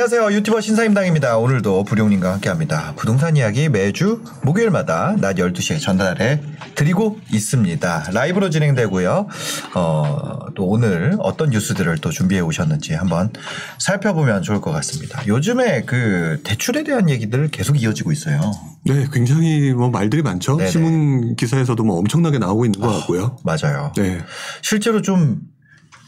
안녕하세요. 유튜버 신사임당입니다. 오늘도 부룡님과 함께 합니다. 부동산 이야기 매주 목요일마다 낮 12시에 전달해 드리고 있습니다. 라이브로 진행되고요. 어, 또 오늘 어떤 뉴스들을 또 준비해 오셨는지 한번 살펴보면 좋을 것 같습니다. 요즘에 그 대출에 대한 얘기들 계속 이어지고 있어요. 네, 굉장히 뭐 말들이 많죠. 네네. 신문 기사에서도 뭐 엄청나게 나오고 있는 것 같고요. 맞아요. 네. 실제로 좀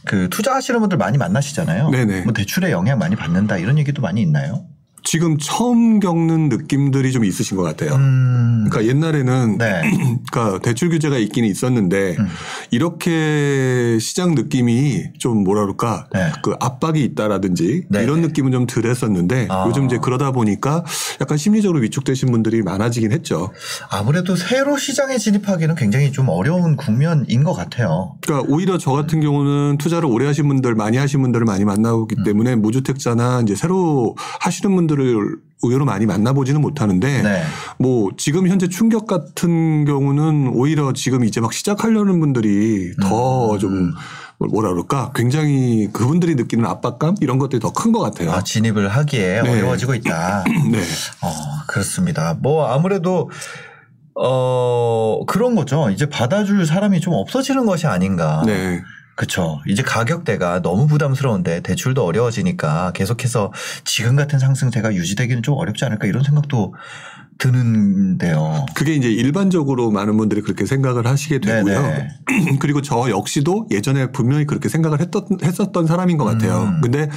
그 투자하시는 분들 많이 만나시잖아요. 네네. 뭐 대출에 영향 많이 받는다 이런 얘기도 많이 있나요? 지금 처음 겪는 느낌들이 좀 있으신 것 같아요. 음. 그러니까 옛날에는 네. 그러니까 대출 규제가 있기는 있었는데 음. 이렇게 시장 느낌이 좀 뭐라 그럴까 네. 그 압박이 있다라든지 네, 이런 네. 느낌은 좀 덜했었는데 아. 요즘 이제 그러다 보니까 약간 심리적으로 위축되신 분들이 많아지긴 했죠. 아무래도 새로 시장에 진입하기는 굉장히 좀 어려운 국면인 것 같아요. 그러니까 오히려 저 같은 경우는 투자를 오래 하신 분들 많이 하신 분들을 많이 만나보기 음. 때문에 무주택자나 이제 새로 하시는 분들 을 의외로 많이 만나보지는 못하는데 네. 뭐 지금 현재 충격 같은 경우는 오히려 지금 이제 막 시작하려는 분들이 더 음. 좀 뭐라 그럴까 굉장히 그분들이 느끼는 압박감 이런 것들이 더 큰 것 같아요. 아, 진입을 하기에 네. 어려워지고 있다. 네. 어, 그렇습니다. 뭐 아무래도 어 그런 거죠. 이제 받아줄 사람이 좀 없어지는 것이 아닌가. 네. 그렇죠. 이제 가격대가 너무 부담스러운데 대출도 어려워지니까 계속해서 지금 같은 상승세가 유지되기는 좀 어렵지 않을까 이런 생각도 드는데요. 그게 이제 일반적으로 많은 분들이 그렇게 생각을 하시게 되고요. 그리고 저 역시도 예전에 분명히 그렇게 생각을 했던, 했었던 사람인 것 같아요. 음. 근데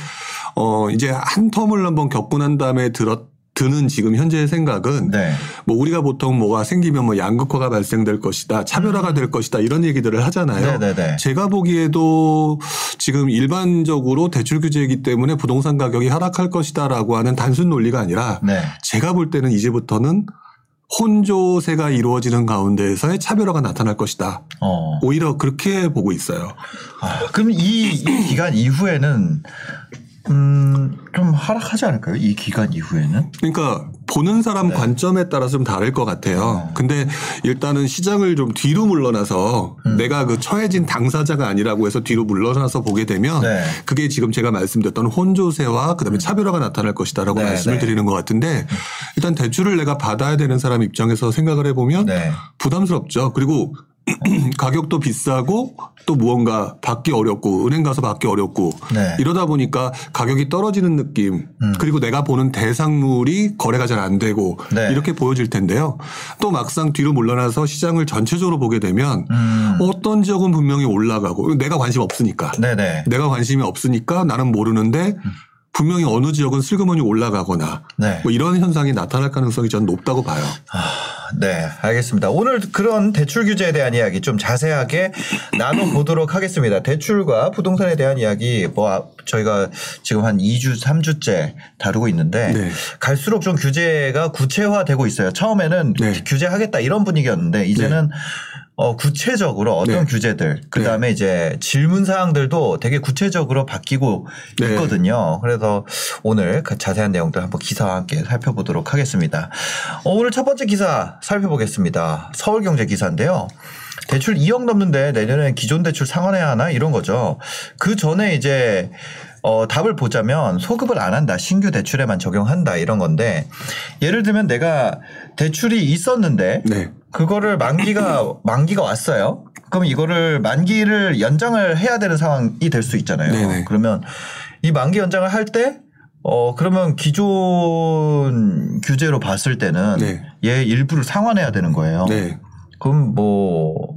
어 이제 한 텀을 한번 겪고 난 다음에 들었 드는 지금 현재의 생각은 네. 뭐 우리가 보통 뭐가 생기면 뭐 양극화가 발생될 것이다, 차별화가 될 것이다 이런 얘기들을 하잖아요. 음. 네네네. 제가 보기에도 지금 일반적으로 대출 규제이기 때문에 부동산 가격이 하락할 것이다라고 하는 단순 논리가 아니라 네. 제가 볼 때는 이제부터는 혼조세가 이루어지는 가운데에서의 차별화가 나타날 것이다. 어. 오히려 그렇게 보고 있어요. 아, 그럼 이, 이 기간 이후에는 음, 좀 하락하지 않을까요? 이 기간 이후에는? 그러니까 보는 사람 네. 관점에 따라 좀 다를 것 같아요. 어. 근데 일단은 시장을 좀 뒤로 물러나서 음. 내가 그 처해진 당사자가 아니라고 해서 뒤로 물러나서 보게 되면 네. 그게 지금 제가 말씀드렸던 혼조세와 그다음에 차별화가 나타날 것이다라고 네, 말씀을 네. 드리는 것 같은데 일단 대출을 내가 받아야 되는 사람 입장에서 생각을 해보면 네. 부담스럽죠. 그리고 가격도 비싸고 또 무언가 받기 어렵고 은행 가서 받기 어렵고 네. 이러다 보니까 가격이 떨어지는 느낌 음. 그리고 내가 보는 대상물이 거래가 잘 안 되고 네. 이렇게 보여질 텐데요. 또 막상 뒤로 물러나서 시장을 전체적으로 보게 되면 음. 어떤 지역은 분명히 올라가고 내가 관심 없으니까 네네. 내가 관심이 없으니까 나는 모르는데 분명히 어느 지역은 슬그머니 올라가거나 네. 뭐 이런 현상이 나타날 가능성이 저는 높다고 봐요. 네, 알겠습니다. 오늘 그런 대출 규제에 대한 이야기 좀 자세하게 나눠보도록 하겠습니다. 대출과 부동산에 대한 이야기, 뭐, 아, 저희가 지금 한 2주, 3주째 다루고 있는데, 네. 갈수록 좀 규제가 구체화되고 있어요. 처음에는 네. 규제하겠다 이런 분위기였는데, 이제는 어, 구체적으로 어떤 네. 규제들, 그 다음에 이제 질문 사항들도 되게 구체적으로 바뀌고 네. 있거든요. 그래서 오늘 그 자세한 내용들 한번 기사와 함께 살펴보도록 하겠습니다. 어, 오늘 첫 번째 기사 살펴보겠습니다. 서울경제 기사인데요. 대출 2억 넘는데 내년엔 기존 대출 상환해야 하나 이런 거죠. 그 전에 이제 어, 답을 보자면 소급을 안 한다. 신규 대출에만 적용한다. 이런 건데 예를 들면 내가 대출이 있었는데 네. 그거를 만기가 만기가 왔어요. 그럼 이거를 만기를 연장을 해야 되는 상황이 될 수 있잖아요. 네네. 그러면 이 만기 연장을 할때 어, 그러면 기존 규제로 봤을 때는 네. 얘 일부를 상환해야 되는 거예요. 네. 그럼 뭐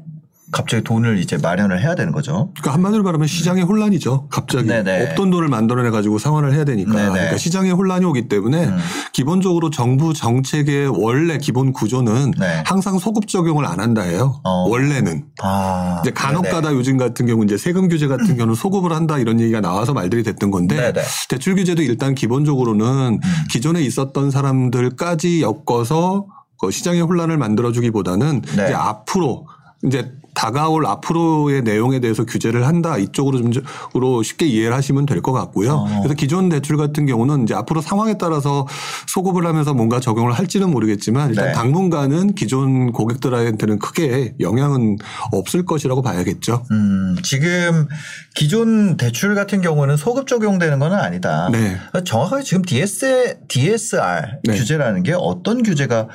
갑자기 돈을 이제 마련을 해야 되는 거죠. 그러니까 한마디로 말하면 시장의 혼란이죠. 갑자기 네네. 없던 돈을 만들어내 가지고 상환을 해야 되니까. 네네. 그러니까 시장의 혼란이 오기 때문에 음. 기본적으로 정부 정책의 원래 기본 구조는 네. 항상 소급 적용을 안 한다예요. 어. 원래는. 아. 이제 간혹가다. 요즘 같은 경우 이제 세금 규제 같은 경우는 소급을 한다 이런 얘기가 나와서 말들이 됐던 건데 네네. 대출 규제도 일단 기본적으로는 기존에 있었던 사람들까지 엮어서 그 시장의 혼란을 만들어주기보다는 네. 이제 앞으로 이제 다가올 앞으로의 내용에 대해서 규제를 한다 이쪽으로 좀으로 쉽게 이해를 하시면 될 것 같고요. 어. 그래서 기존 대출 같은 경우는 이제 앞으로 상황에 따라서 소급을 하면서 뭔가 적용을 할지는 모르겠지만 일단 네. 당분간은 기존 고객들한테는 크게 영향은 없을 것이라고 봐야겠죠. 음, 지금 기존 대출 같은 경우는 소급 적용되는 건 아니다. 네. 정확하게 지금 DS, DSR 네. 규제라는 게 어떤 규제가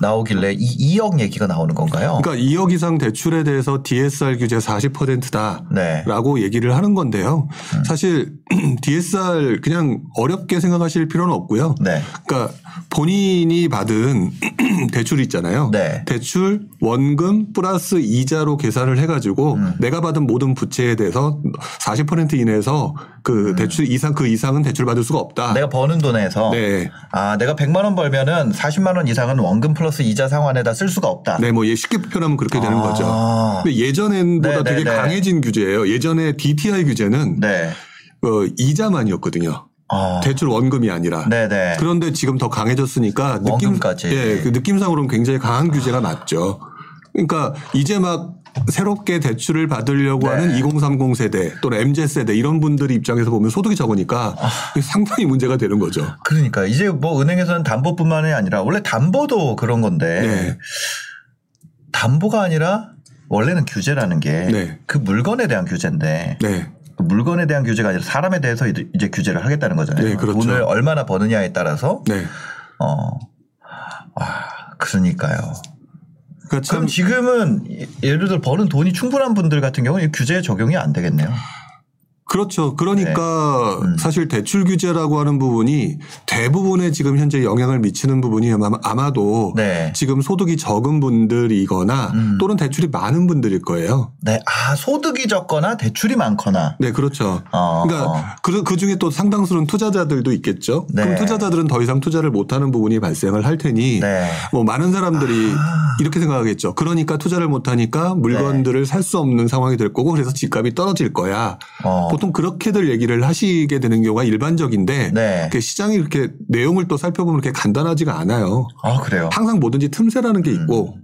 나오길래 이 2억 얘기가 나오는 건가요? 그러니까 2억 이상 대출에 대해서 DSR 규제 40%다. 네. 라고 얘기를 하는 건데요. 음. 사실 DSR 그냥 어렵게 생각하실 필요는 없고요. 네. 그러니까 본인이 받은 대출 있잖아요. 네. 대출 원금 플러스 이자로 계산을 해가지고 음. 내가 받은 모든 부채에 대해서 40% 이내에서 그 대출 이상 그 이상은 대출 받을 수가 없다. 음. 내가 버는 돈에서 네. 아, 내가 100만 원 벌면은 40만 원 이상은 원금 플러스 이자 상환에다 쓸 수가 없다. 네, 뭐 예, 쉽게 표현하면 그렇게 되는 아. 거죠. 근데 예전보다 네, 되게 네, 네. 강해진 규제예요. 예전에 DTI 규제는 네. 어, 이자만이었거든요. 아. 대출 원금이 아니라. 네네. 그런데 지금 더 강해졌으니까 느낌, 원금까지. 예, 그 느낌상으로는 굉장히 강한 규제가 맞죠. 그러니까 이제 막 새롭게 대출을 받으려고 네. 하는 2030 세대 또는 MZ 세대 이런 분들 입장에서 보면 소득이 적으니까 아. 상당히 문제가 되는 거죠. 그러니까 이제 뭐 은행에서는 담보뿐만이 아니라 원래 담보도 그런 건데 네. 담보가 아니라 원래는 규제라는 게그 네. 물건에 대한 규제인데 네. 그 물건에 대한 규제가 아니라 사람에 대해서 이제 이제 규제를 하겠다는 거잖아요. 네, 그렇죠. 돈을 얼마나 버느냐에 따라서 네. 어. 아, 그러니까요. 그러니까 참 그럼 지금은 예를 들어 버는 돈이 충분한 분들 같은 경우는 이 규제에 적용이 안 되겠네요. 그렇죠. 그러니까 음. 사실 대출 규제라고 하는 부분이 대부분의 지금 현재 영향을 미치는 부분이 아마- 아마도 네. 지금 소득이 적은 분들이거나 음. 또는 대출이 많은 분들일 거예요. 네. 아, 소득이 적거나 대출이 많거나. 네, 그렇죠. 어. 그러니까 그, 그 중에 또 상당수는 투자자들도 있겠죠. 네. 그럼 투자자들은 더 이상 투자를 못하는 부분이 발생을 할 테니 네. 뭐 많은 사람들이 아. 이렇게 생각하겠죠. 그러니까 투자를 못하니까 물건들을 살 수 없는 상황이 될 거고 그래서 집값이 떨어질 거야. 어. 보통 그렇게들 얘기를 하시게 되는 경우가 일반적인데 네. 그 시장이 이렇게 내용을 또 살펴보면 그렇게 간단하지가 않아요. 아, 그래요. 항상 뭐든지 틈새라는 게 있고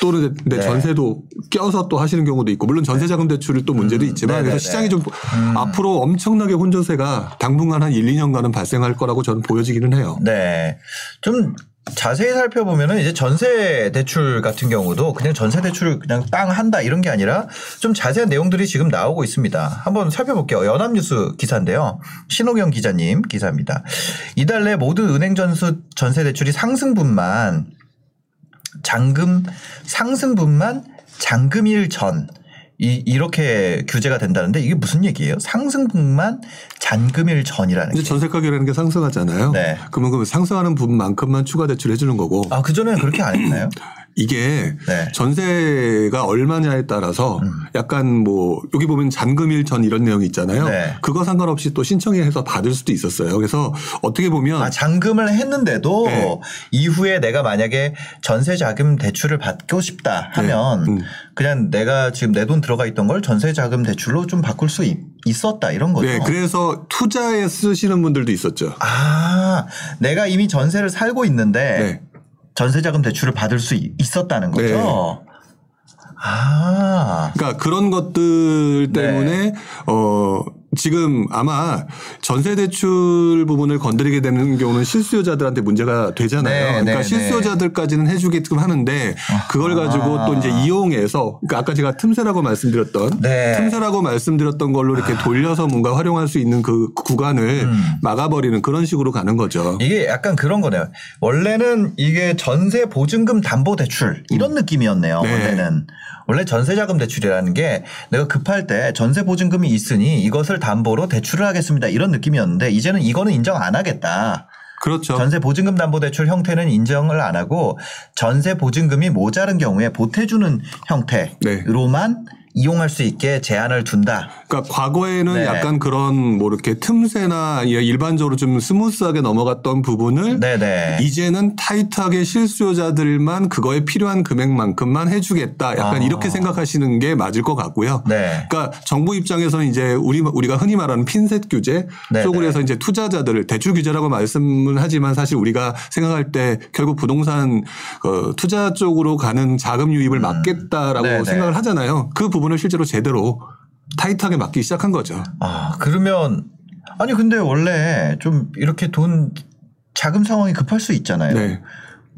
또는 내 음. 네. 전세도 껴서 또 하시는 경우도 있고 물론 전세 자금 대출이 또 문제도 있지만 네네네. 그래서 시장이 좀 음. 앞으로 엄청나게 혼조세가 당분간 한 1, 2년간은 발생할 거라고 저는 보여지기는 해요. 네. 좀 자세히 살펴보면은 이제 전세 대출 같은 경우도 그냥 전세 대출을 그냥 땅 한다 이런 게 아니라 좀 자세한 내용들이 지금 나오고 있습니다. 한번 살펴볼게요. 연합뉴스 기사인데요. 신호경 기자님 기사입니다. 이달 내 모든 은행 전수 전세 대출이 상승분만 잔금 상승분만 잔금일 전 이, 이렇게 규제가 된다는데 이게 무슨 얘기예요? 상승분만 잔금일 전이라는 이제 게. 전세 가격이라는 게 상승하잖아요. 네. 그러면 그 상승하는 부분만큼만 추가 대출해 주는 거고 아, 그전에는 그렇게 안 했나요? 이게 네. 전세가 얼마냐에 따라서 약간 뭐 여기 보면 잔금일 전 이런 내용이 있잖아요. 네. 그거 상관없이 또 신청해서 받을 수도 있었어요. 그래서 어떻게 보면 아, 잔금을 했는데도 네. 이후에 내가 만약에 전세 자금 대출을 받고 싶다 하면 네. 음. 그냥 내가 지금 내 돈 들어가 있던 걸 전세 자금 대출로 좀 바꿀 수 있, 있었다 이런 거죠. 네, 그래서 투자에 쓰시는 분들도 있었죠. 아, 내가 이미 전세를 살고 있는데 네. 전세 자금 대출을 받을 수 있- 있었다는 거죠. 네. 아. 그러니까 그런 것들 때문에 네. 어 지금 아마 전세 대출 부분을 건드리게 되는 경우는 실수요자들한테 문제가 되잖아요. 네, 그러니까 네, 아. 실수요자들까지는 해주게끔 하는데 그걸 가지고 또 이제 이용해서 그러니까 아까 제가 틈새라고 말씀드렸던 네. 틈새라고 말씀드렸던 걸로 이렇게 돌려서 뭔가 활용할 수 있는 그 구간을 음. 막아버리는 그런 식으로 가는 거죠. 이게 약간 그런 거네요. 원래는 이게 전세 보증금 담보 대출 이런 느낌이었네요. 네. 원래는 원래 전세 자금 대출이라는 게 내가 급할 때 전세 보증금이 있으니 이것을 담보로 대출을 하겠습니다. 이런 느낌이었는데 이제는 이거는 인정 안 하겠다. 그렇죠. 전세 보증금 담보 대출 형태는 인정을 안 하고 전세 보증금이 모자른 경우에 보태주는 형태로만 이용할 수 있게 제한을 둔다. 그러니까 과거에는 네. 약간 그런 뭐 이렇게 틈새나 일반적으로 좀 smooth하게 넘어갔던 부분을 네네. 이제는 타이트하게 실수요자들만 그거에 필요한 금액만큼만 해주겠다. 약간 아. 이렇게 생각하시는 게 맞을 것 같고요. 네. 그러니까 정부 입장에서는 이제 우리 우리가 흔히 말하는 핀셋 규제 네, 속으로 네. 해서 이제 투자자들을 대출 규제라고 말씀을 하지만 사실 우리가 생각할 때 결국 부동산 어, 투자 쪽으로 가는 자금 유입을 막겠다라고 네, 네. 생각을 하잖아요. 그 부분을 실제로 제대로 타이트하게 막기 시작한 거죠. 아, 그러면 아니 근데 원래 좀 이렇게 돈 자금 상황이 급할 수 있잖아요. 네.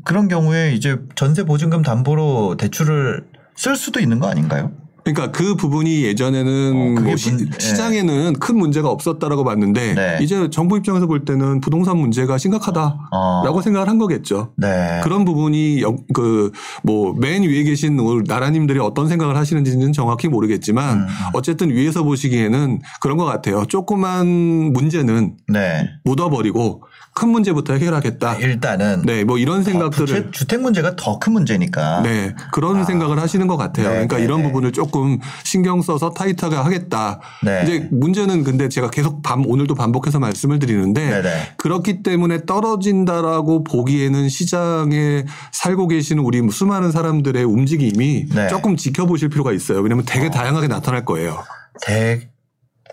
그런 경우에 이제 전세 보증금 담보로 대출을 쓸 수도 있는 거 아닌가요? 그러니까 그 부분이 예전에는 어, 뭐 시, 문- 예. 시장에는 큰 문제가 없었다라고 봤는데 네. 이제 정부 입장에서 볼 때는 부동산 문제가 심각하다라고 어. 생각을 한 거겠죠. 네. 그런 부분이 그 뭐 맨 위에 계신 나라님들이 어떤 생각을 하시는지는 정확히 모르겠지만 음. 어쨌든 위에서 보시기에는 그런 것 같아요. 조그만 문제는 네. 묻어버리고 큰 문제부터 해결하겠다. 일단은 네, 뭐 이런 생각들을 주택, 주택 문제가 더 큰 문제니까. 네, 그런 생각을 하시는 것 같아요. 네, 그러니까 네, 이런 네. 부분을 조금 신경 써서 타이트하게 하겠다. 네. 이제 문제는 근데 제가 계속 반, 오늘도 반복해서 말씀을 드리는데 네, 네. 그렇기 때문에 떨어진다라고 보기에는 시장에 살고 계시는 우리 수많은 사람들의 움직임이 네. 조금 지켜보실 필요가 있어요. 왜냐하면 되게 다양하게 나타날 거예요. 대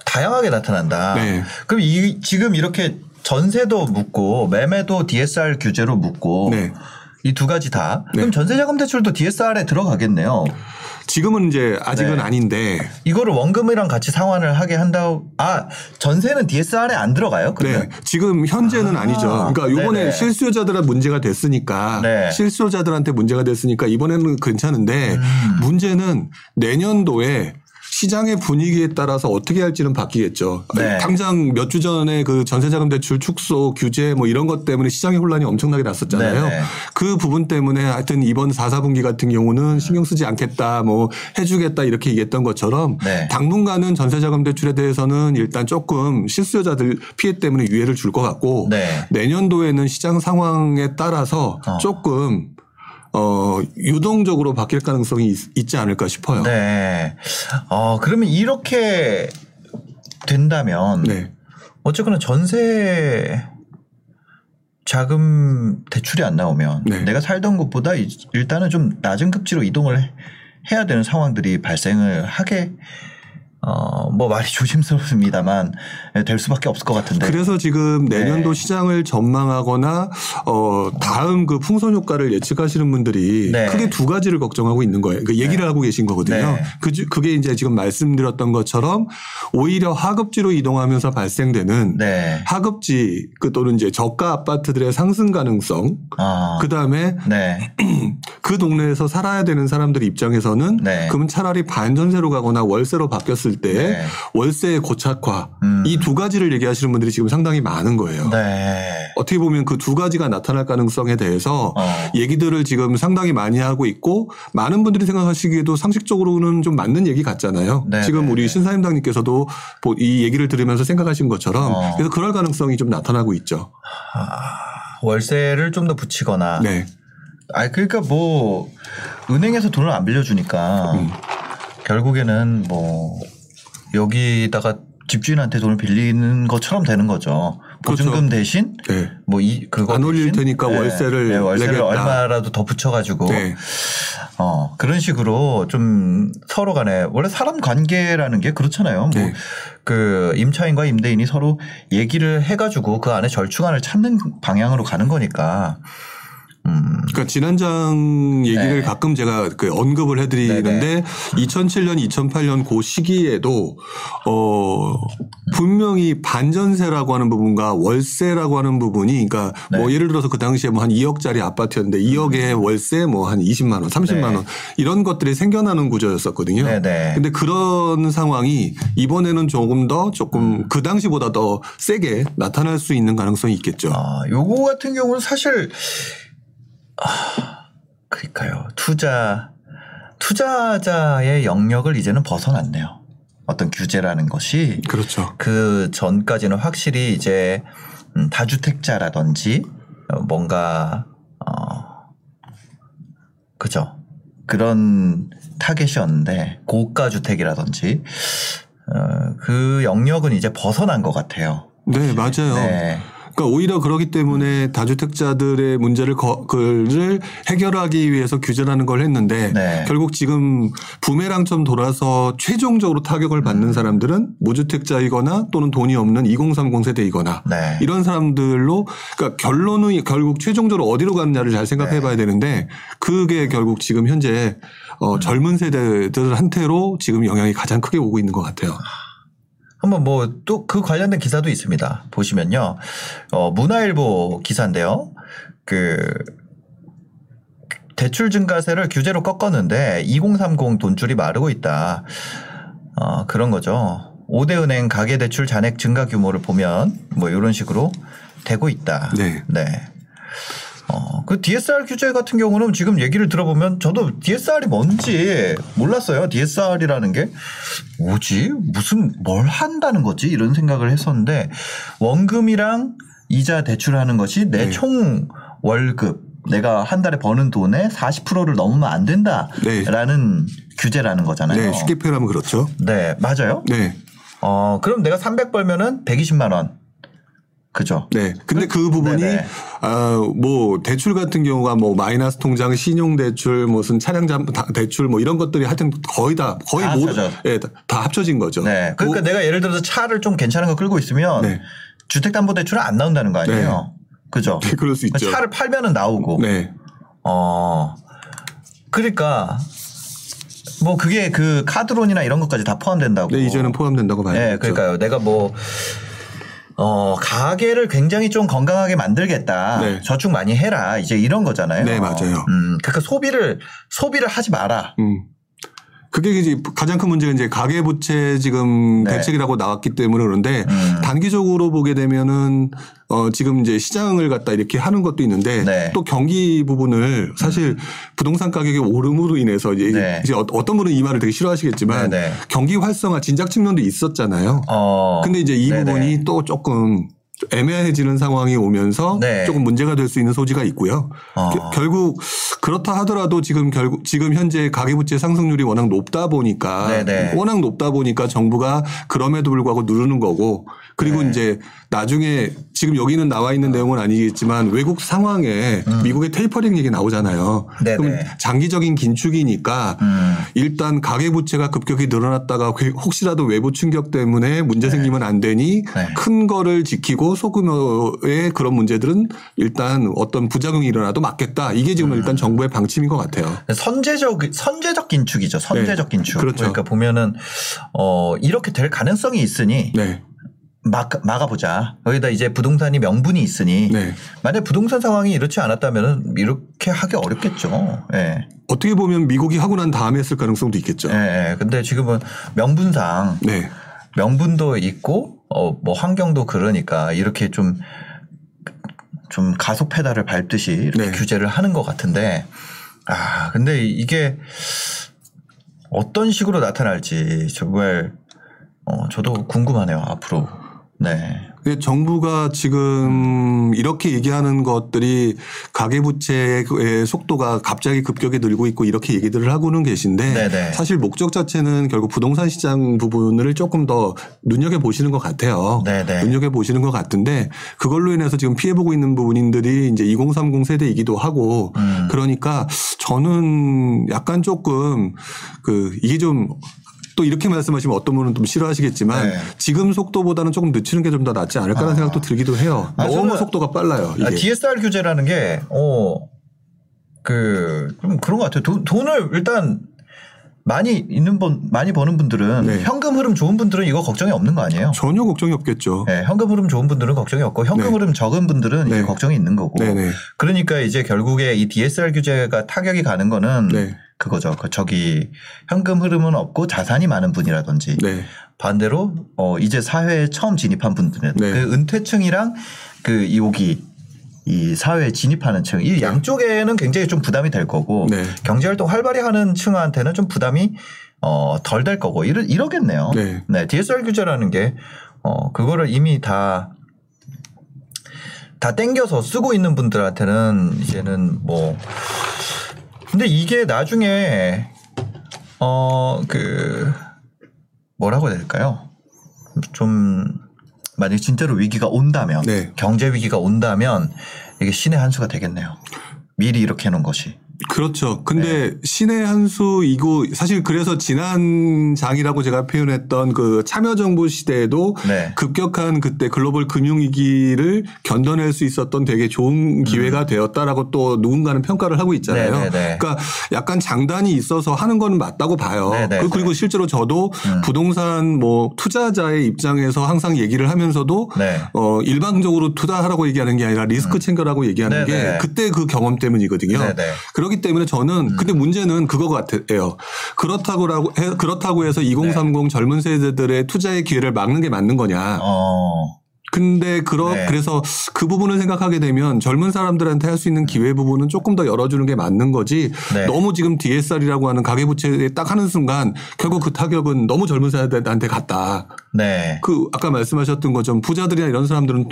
다양하게 나타난다. 네. 그럼 이 지금 이렇게 전세도 묻고 매매도 DSR 규제로 묻고 네. 이두 가지 다. 네. 그럼 전세자금 대출도 DSR에 들어가겠네요. 지금은 이제 아직은 네. 아닌데 이거를 원금이랑 같이 상환을 하게 한다고. 아 전세는 DSR에 안 들어가요? 그러면? 네. 지금 현재는 아, 아, 니죠 그러니까 요번에 네네. 실수요자들한 문제가 됐으니까 네. 실수요자들한테 문제가 됐으니까 이번에는 괜찮은데 음. 문제는 내년도에 시장의 분위기에 따라서 어떻게 할지는 바뀌겠죠. 네. 당장 몇 주 전에 그 전세자금 대출 축소 규제 뭐 이런 것 때문에 시장의 혼란이 엄청나게 났었잖아요. 네네. 그 부분 때문에 하여튼 이번 4, 4분기 같은 경우는 신경 쓰지 않겠다 뭐 해주겠다 이렇게 얘기했던 것처럼 네. 당분간은 전세자금 대출에 대해서는 일단 조금 실수요자들 피해 때문에 유예를 줄 것 같고 네. 내년도에는 시장 상황에 따라서 어. 조금 어 유동적으로 바뀔 가능성이 있, 지 않을까 싶어요. 네. 어 그러면 이렇게 된다면 네. 어쨌거나 전세 자금 대출이 안 나오면 네. 내가 살던 곳보다 이- 일단은 좀 낮은 급지로 이동을 해- 해야 되는 상황들이 발생을 하게 어 뭐 말이 조심스럽습니다만 될 수밖에 없을 것 같은데. 그래서 지금 내년도 네. 시장을 전망하거나 어 다음 그 풍선 효과를 예측하시는 분들이 네. 크게 두 가지를 걱정하고 있는 거예요. 그 얘기를 하고 계신 거거든요. 네. 그 그게 이제 지금 말씀드렸던 것처럼 오히려 하급지로 이동하면서 발생되는 네. 하급지 그 또는 이제 저가 아파트들의 상승 가능성 아. 그 다음에 네. 그 동네에서 살아야 되는 사람들 입장에서는 네. 그러면 차라리 반전세로 가거나 월세로 바뀌었을 때 네. 월세의 고착화 음. 이두 가지를 얘기하시는 분들이 지금 상당히 많은 거예요. 네. 어떻게 보면 그 두 가지가 나타날 가능성에 대해서 어. 얘기들을 지금 상당히 많이 하고 있고 많은 분들이 생각하시기에도 상식적으로는 좀 맞는 얘기 같잖아요. 네, 지금 네, 우리 네. 신사임당님께서도 보- 이 얘기를 들으면서 생각하신 것처럼 어. 그래서 그럴 가능성이 좀 나타나고 있죠. 월세를 좀 더 붙이거나. 네. 아 그러니까 뭐 은행에서 돈을 안 빌려주니까 음. 결국에는 뭐 여기다가 집주인한테 돈을 빌리는 것처럼 되는 거죠. 보증금 그렇죠. 대신 네. 뭐이 그거 안 올릴 테니까 월세를 월세를 내겠다. 얼마라도 더 붙여가지고 네. 어 그런 식으로 좀 서로 간에 원래 사람 관계라는 게 그렇잖아요. 뭐 네. 그 임차인과 임대인이 서로 얘기를 해가지고 그 안에 절충안을 찾는 방향으로 가는 거니까. 음. 그러니까 지난장 얘기를 네. 가끔 제가 그 언급을 해드리는데 네네. 2007년, 2008년 그 시기에도 어 분명히 반전세라고 하는 부분과 월세라고 하는 부분이 그러니까 뭐 네. 예를 들어서 그 당시에 뭐 한 2억짜리 아파트였는데 2억에 월세 뭐 한 20만 원, 30만 원 음. 네. 이런 것들이 생겨나는 구조였었거든요. 네네. 근데 그런 상황이 이번에는 조금 더 조금 그 당시보다 더 세게 나타날 수 있는 가능성이 있겠죠. 아, 요거 같은 경우는 사실 아, 그러니까요. 투자 투자자의 영역을 이제는 벗어났네요. 어떤 규제라는 것이 그렇죠. 그 전까지는 확실히 이제 음, 다주택자라든지 어, 뭔가 어 그죠 그런 타겟이었는데 고가 주택이라든지 어, 그 영역은 이제 벗어난 것 같아요. 네, 맞아요. 네. 그러니까 오히려 그러기 때문에 다주택자들의 문제를 거, 그를 해결하기 위해서 규제라는 걸 했는데 네. 결국 지금 부메랑처럼 돌아서 최종적으로 타격을 음. 받는 사람들은 무주택자이거나 또는 돈이 없는 2030 세대이거나 네. 이런 사람들로 그러니까 결론은 결국 최종적으로 어디로 가느냐를 잘 생각해 네. 봐야 되는데 그게 결국 지금 현재 어, 음. 젊은 세대들한테로 지금 영향이 가장 크게 오고 있는 것 같아요. 한번 뭐 또 그 관련된 기사도 있습니다. 보시면요. 어, 문화일보 기사인데요. 그 대출 증가세를 규제로 꺾었는데 2030 돈줄이 마르고 있다. 어, 그런 거죠. 5대 은행 가계 대출 잔액 증가 규모를 보면 뭐 이런 식으로 되고 있다. 네. 네. 어, 그 DSR 규제 같은 경우는 지금 얘기를 들어보면 저도 DSR이 뭔지 몰랐어요. DSR이라는 게 뭐지? 무슨 뭘 한다는 거지? 이런 생각을 했었는데 원금이랑 이자 대출하는 것이 내 네. 총 월급 내가 한 달에 버는 돈의 40%를 넘으면 안 네. 된다라는 규제라는 거잖아요. 네, 쉽게 표현하면 그렇죠. 네, 맞아요. 네. 어, 그럼 내가 300 벌면은 120만 원. 그죠? 네. 근데 그 부분이 네네. 아, 뭐 대출 같은 경우가 뭐 마이너스 통장, 신용 대출, 무슨 차량 잠 다- 대출 뭐 이런 것들이 하여튼 거의 다 거의 다 모두. 예, 다, 다 합쳐진 거죠. 네. 그러니까 뭐, 내가 예를 들어서 차를 좀 괜찮은 거 끌고 있으면 네. 주택담보대출은 안 나온다는 거 아니에요? 그죠? 네, 그럴 수 있죠. 차를 팔면은 나오고. 네. 어. 그러니까 뭐 그게 그 카드론이나 이런 것까지 다 포함된다고. 네, 이제는 포함된다고 봐야 네. 그러니까요. 내가 뭐 어, 가게를 굉장히 좀 건강하게 만들겠다. 네. 저축 많이 해라. 이제 이런 거잖아요. 네, 맞아요. 음, 그러니까 소비를 소비를 하지 마라. 음. 그게 이제 가장 큰 문제가 이제 가계부채 지금 네. 대책이라고 나왔기 때문에 그런데 음. 단기적으로 보게 되면은 어 지금 이제 시장을 갖다 이렇게 하는 것도 있는데 네. 또 경기 부분을 사실 부동산 가격의 오름으로 인해서 이제, 네. 이제 어- 어떤 분은 이 말을 되게 싫어하시겠지만 네, 네. 경기 활성화 진작 측면도 있었잖아요. 어. 근데 이제 이 네네. 부분이 또 조금 애매해지는 상황이 오면서 네. 조금 문제가 될 수 있는 소지가 있고요. 어. 겨- 결국 그렇다 하더라도 지금 결국 지금 현재 가계부채 상승률이 워낙 높다 보니까 네네. 워낙 높다 보니까 정부가 그럼에도 불구하고 누르는 거고 그리고 네. 이제 나중에 지금 여기는 나와 있는 내용은 아니겠지만 외국 상황에 미국의 테이퍼링 얘기 나오잖아요. 음. 네네. 그럼 장기적인 긴축이니까 음. 일단 가계 부채가 급격히 늘어났다가 괴- 혹시라도 외부 충격 때문에 문제 생기면 안 되니 네. 큰 거를 지키고 소규모의 그런 문제들은 일단 어떤 부작용이 일어나도 막겠다. 이게 지금 음. 일단 정부의 방침인 것 같아요. 선제적 선제적 긴축이죠. 선제적 네. 긴축. 그렇죠. 러니까 보면은 어 이렇게 될 가능성이 있으니 네. 막 막아보자. 여기다 이제 부동산이 명분이 있으니 네. 만약 부동산 상황이 이렇지 않았다면은 이렇게 하기 어렵겠죠. 예. 어떻게 보면 미국이 하고 난 다음에 했을 가능성도 있겠죠. 예. 예. 근데 지금은 명분상 네. 명분도 있고 어 뭐 환경도 그러니까 이렇게 좀 좀 가속 페달을 밟듯이 이렇게 네. 규제를 하는 것 같은데 아 근데 이게 어떤 식으로 나타날지 정말 어 저도 궁금하네요 앞으로 네 근데 정부가 지금 이렇게 얘기하는 것들이 가계부채의 속도가 갑자기 급격히 늘고 있고 이렇게 얘기들을 하고는 계신데 네네. 사실 목적 자체는 결국 부동산 시장 부분을 조금 더 눈여겨 보시는 것 같아요. 네네. 눈여겨 보시는 것 같은데 그걸로 인해서 지금 피해 보고 있는 부분인들이 이제 2030 세대이기도 하고 음. 그러니까 저는 약간 조금 그 이게 좀 또 이렇게 말씀하시면 어떤 분은 좀 싫어하시겠지만 네. 지금 속도보다는 조금 늦추는 게 좀 더 낫지 않을까라는 아. 생각도 들기도 해요. 아, 너무 속도가 빨라요. 이게. 아, DSR 규제라는 게, 어, 그, 좀 그런 것 같아요. 돈, 돈을 일단 많이 있는 분, 많이 버는 분들은 네. 현금 흐름 좋은 분들은 이거 걱정이 없는 거 아니에요? 전혀 걱정이 없겠죠. 네, 현금 흐름 좋은 분들은 걱정이 없고 현금 네. 흐름 적은 분들은 이제 네. 걱정이 있는 거고. 네네. 그러니까 이제 결국에 이 DSR 규제가 타격이 가는 거는 네. 그거죠. 그 저기 현금 흐름은 없고 자산이 많은 분이라든지 네. 반대로 어 이제 사회에 처음 진입한 분들은 네. 그 은퇴층이랑 그 여기 이 사회에 진입하는 층, 이 양쪽에는 굉장히 좀 부담이 될 거고 네. 경제 활동 활발히 하는 층한테는 좀 부담이 어 덜 될 거고 이러 이러겠네요. 네. DSR 규제라는 게 어 그거를 이미 다다 땡겨서 쓰고 있는 분들한테는 이제는 뭐 근데 이게 나중에 어 그 뭐라고 해야 될까요? 좀 만약 진짜로 위기가 온다면 네. 경제 위기가 온다면 이게 신의 한 수가 되겠네요. 미리 이렇게 해놓은 것이. 그렇죠. 근데 신의 한 수이고 사실 그래서 지난 장이라고 제가 표현했던 그 참여정부 시대에도 네. 급격한 그때 글로벌 금융위기를 견뎌낼 수 있었던 되게 좋은 기회가 되었다라고 또 누군가는 평가를 하고 있잖아요. 네, 네, 네. 그러니까 약간 장단이 있어서 하는 거는 맞다고 봐요. 네, 네, 그- 그리고 실제로 저도 음. 부동산 뭐 투자자의 입장에서 항상 얘기를 하면서도 네. 어 일방적으로 투자하라고 얘기하는 게 아니라 리스크 챙겨라고 얘기하는 네, 게 네. 그때 그 경험 때문이거든요. 네, 네. 그렇기 때문에 저는 근데 문제는 그거 같아요. 그렇다고 라고 해, 그렇다고 해서 2030 젊은 세대들의 투자의 기회를 막는 게 맞는 거냐? 어. 근데 그러 네. 그래서 그 부분을 생각하게 되면 젊은 사람들한테 할 수 있는 기회 부분은 조금 더 열어주는 게 맞는 거지. 네. 너무 지금 DSR이라고 하는 가계부채에 딱 하는 순간 결국 그 타격은 너무 젊은 세대한테 갔다. 네. 그 아까 말씀하셨던 것처럼 부자들이나 이런 사람들은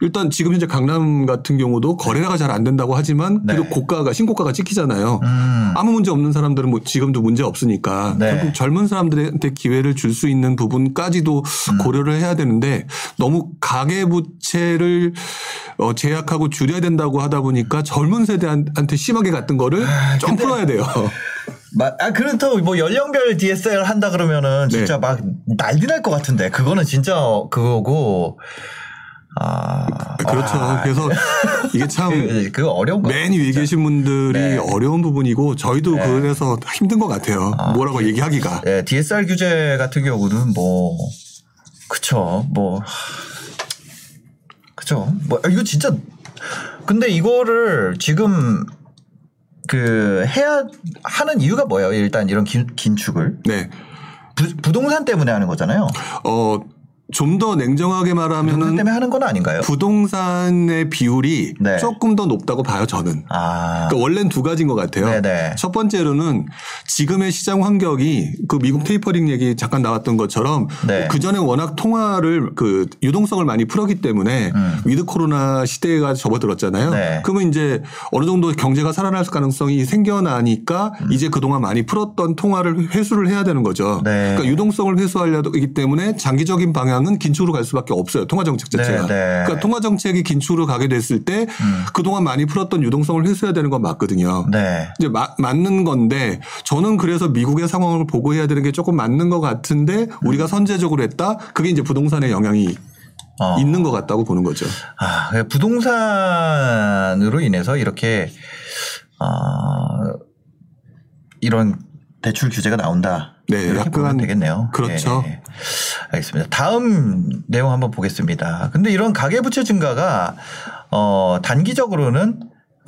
일단 지금 현재 강남 같은 경우도 거래가 잘 안 된다고 하지만 네. 그래도 고가가 신고가가 찍히잖아요. 음. 아무 문제 없는 사람들은 뭐 지금도 문제 없으니까 네. 결국 젊은 사람들한테 기회를 줄 수 있는 부분까지도 음. 고려를 해야 되는데 너무 가계부채를 어, 제약하고 줄여야 된다고 하다 보니까 젊은 세대한테 심하게 갔던 거를 좀 근데- 풀어야 돼요. 마- 아 그렇다고 뭐 연령별 DSR 한다 그러면은 진짜 네. 막 난리 날 것 같은데 그거는 진짜 그거고 아 그렇죠. 아, 그래서 이게 참 그, 그 어려운 거. 맨 위에 계신 분들이 네. 어려운 부분이고 저희도 그래서 힘든 것 같아요. 뭐라고 얘기하기가. 네, DSR 규제 같은 경우는 뭐 그쵸 뭐 그쵸 뭐 이거 진짜 근데 이거를 지금 그 해야 하는 이유가 뭐예요? 일단 이런 긴, 긴축을 네. 부, 부동산 때문에 하는 거잖아요. 어, 좀 더 냉정하게 말하면은 때문에 하는 건 아닌가요? 부동산의 비율이 네. 조금 더 높다고 봐요, 저는. 아, 그러니까 원래는 두 가지인 것 같아요. 네네. 첫 번째로는 지금의 시장 환경이 그 미국 테이퍼링 얘기 잠깐 나왔던 것처럼 네. 그 전에 워낙 통화를 그 유동성을 많이 풀었기 때문에 음. 위드 코로나 시대가 접어들었잖아요. 네. 그러면 이제 어느 정도 경제가 살아날 가능성이 생겨나니까 음. 이제 그동안 많이 풀었던 통화를 회수를 해야 되는 거죠. 네. 그러니까 유동성을 회수하려기 때문에 장기적인 방향 은 긴축으로 갈 수밖에 없어요. 통화 정책 자체가. 네, 네. 그러니까 통화 정책이 긴축으로 가게 됐을 때 음. 그동안 많이 풀었던 유동성을 회수해야 되는 건 맞거든요. 네. 이제 마- 맞는 건데 저는 그래서 미국의 상황을 보고 해야 되는 게 조금 맞는 것 같은데 우리가 선제적으로 했다. 그게 이제 부동산에 영향이 어. 있는 것 같다고 보는 거죠. 아, 그 부동산으로 인해서 이렇게 아 이런 대출 규제가 나온다. 네, 이렇게 약간 보면 되겠네요. 그렇죠. 예, 예. 알겠습니다. 다음 내용 한번 보겠습니다. 근데 이런 가계부채 증가가 어 단기적으로는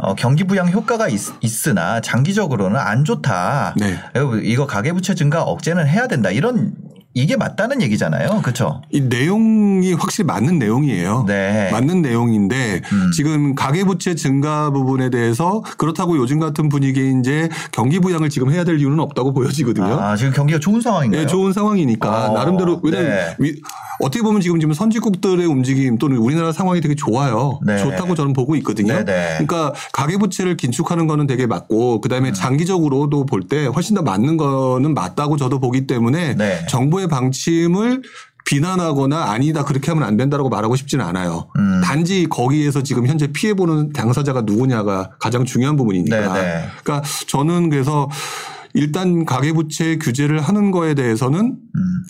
어, 경기 부양 효과가 있, 으나 장기적으로는 안 좋다. 네. 이거 가계부채 증가 억제는 해야 된다. 이런 이게 맞다는 얘기잖아요. 그렇죠? 이 내용이 확실히 맞는 내용이에요. 네. 맞는 내용인데 음. 지금 가계 부채 증가 부분에 대해서 그렇다고 요즘 같은 분위기에 이제 경기 부양을 지금 해야 될 이유는 없다고 보여지거든요. 아, 지금 경기가 좋은 상황인가요? 네, 좋은 상황이니까 어, 나름대로 왜냐면 네. 위- 어떻게 보면 지금 지금 선진국들의 움직임 또는 우리나라 상황이 되게 좋아요. 네. 좋다고 저는 보고 있거든요. 네, 네. 그러니까 가계 부채를 긴축하는 거는 되게 맞고 음. 그다음에 장기적으로도 볼 때 훨씬 더 맞는 거는 맞다고 저도 보기 때문에 네. 정부의 방침을 비난하거나 아니다 그렇게 하면 안 된다라고 말하고 싶지는 않아요. 음. 단지 거기에서 지금 현재 피해 보는 당사자가 누구냐가 가장 중요한 부분이니까. 네, 네. 그러니까 저는 그래서 일단 가계부채 규제를 하는 거에 대해서는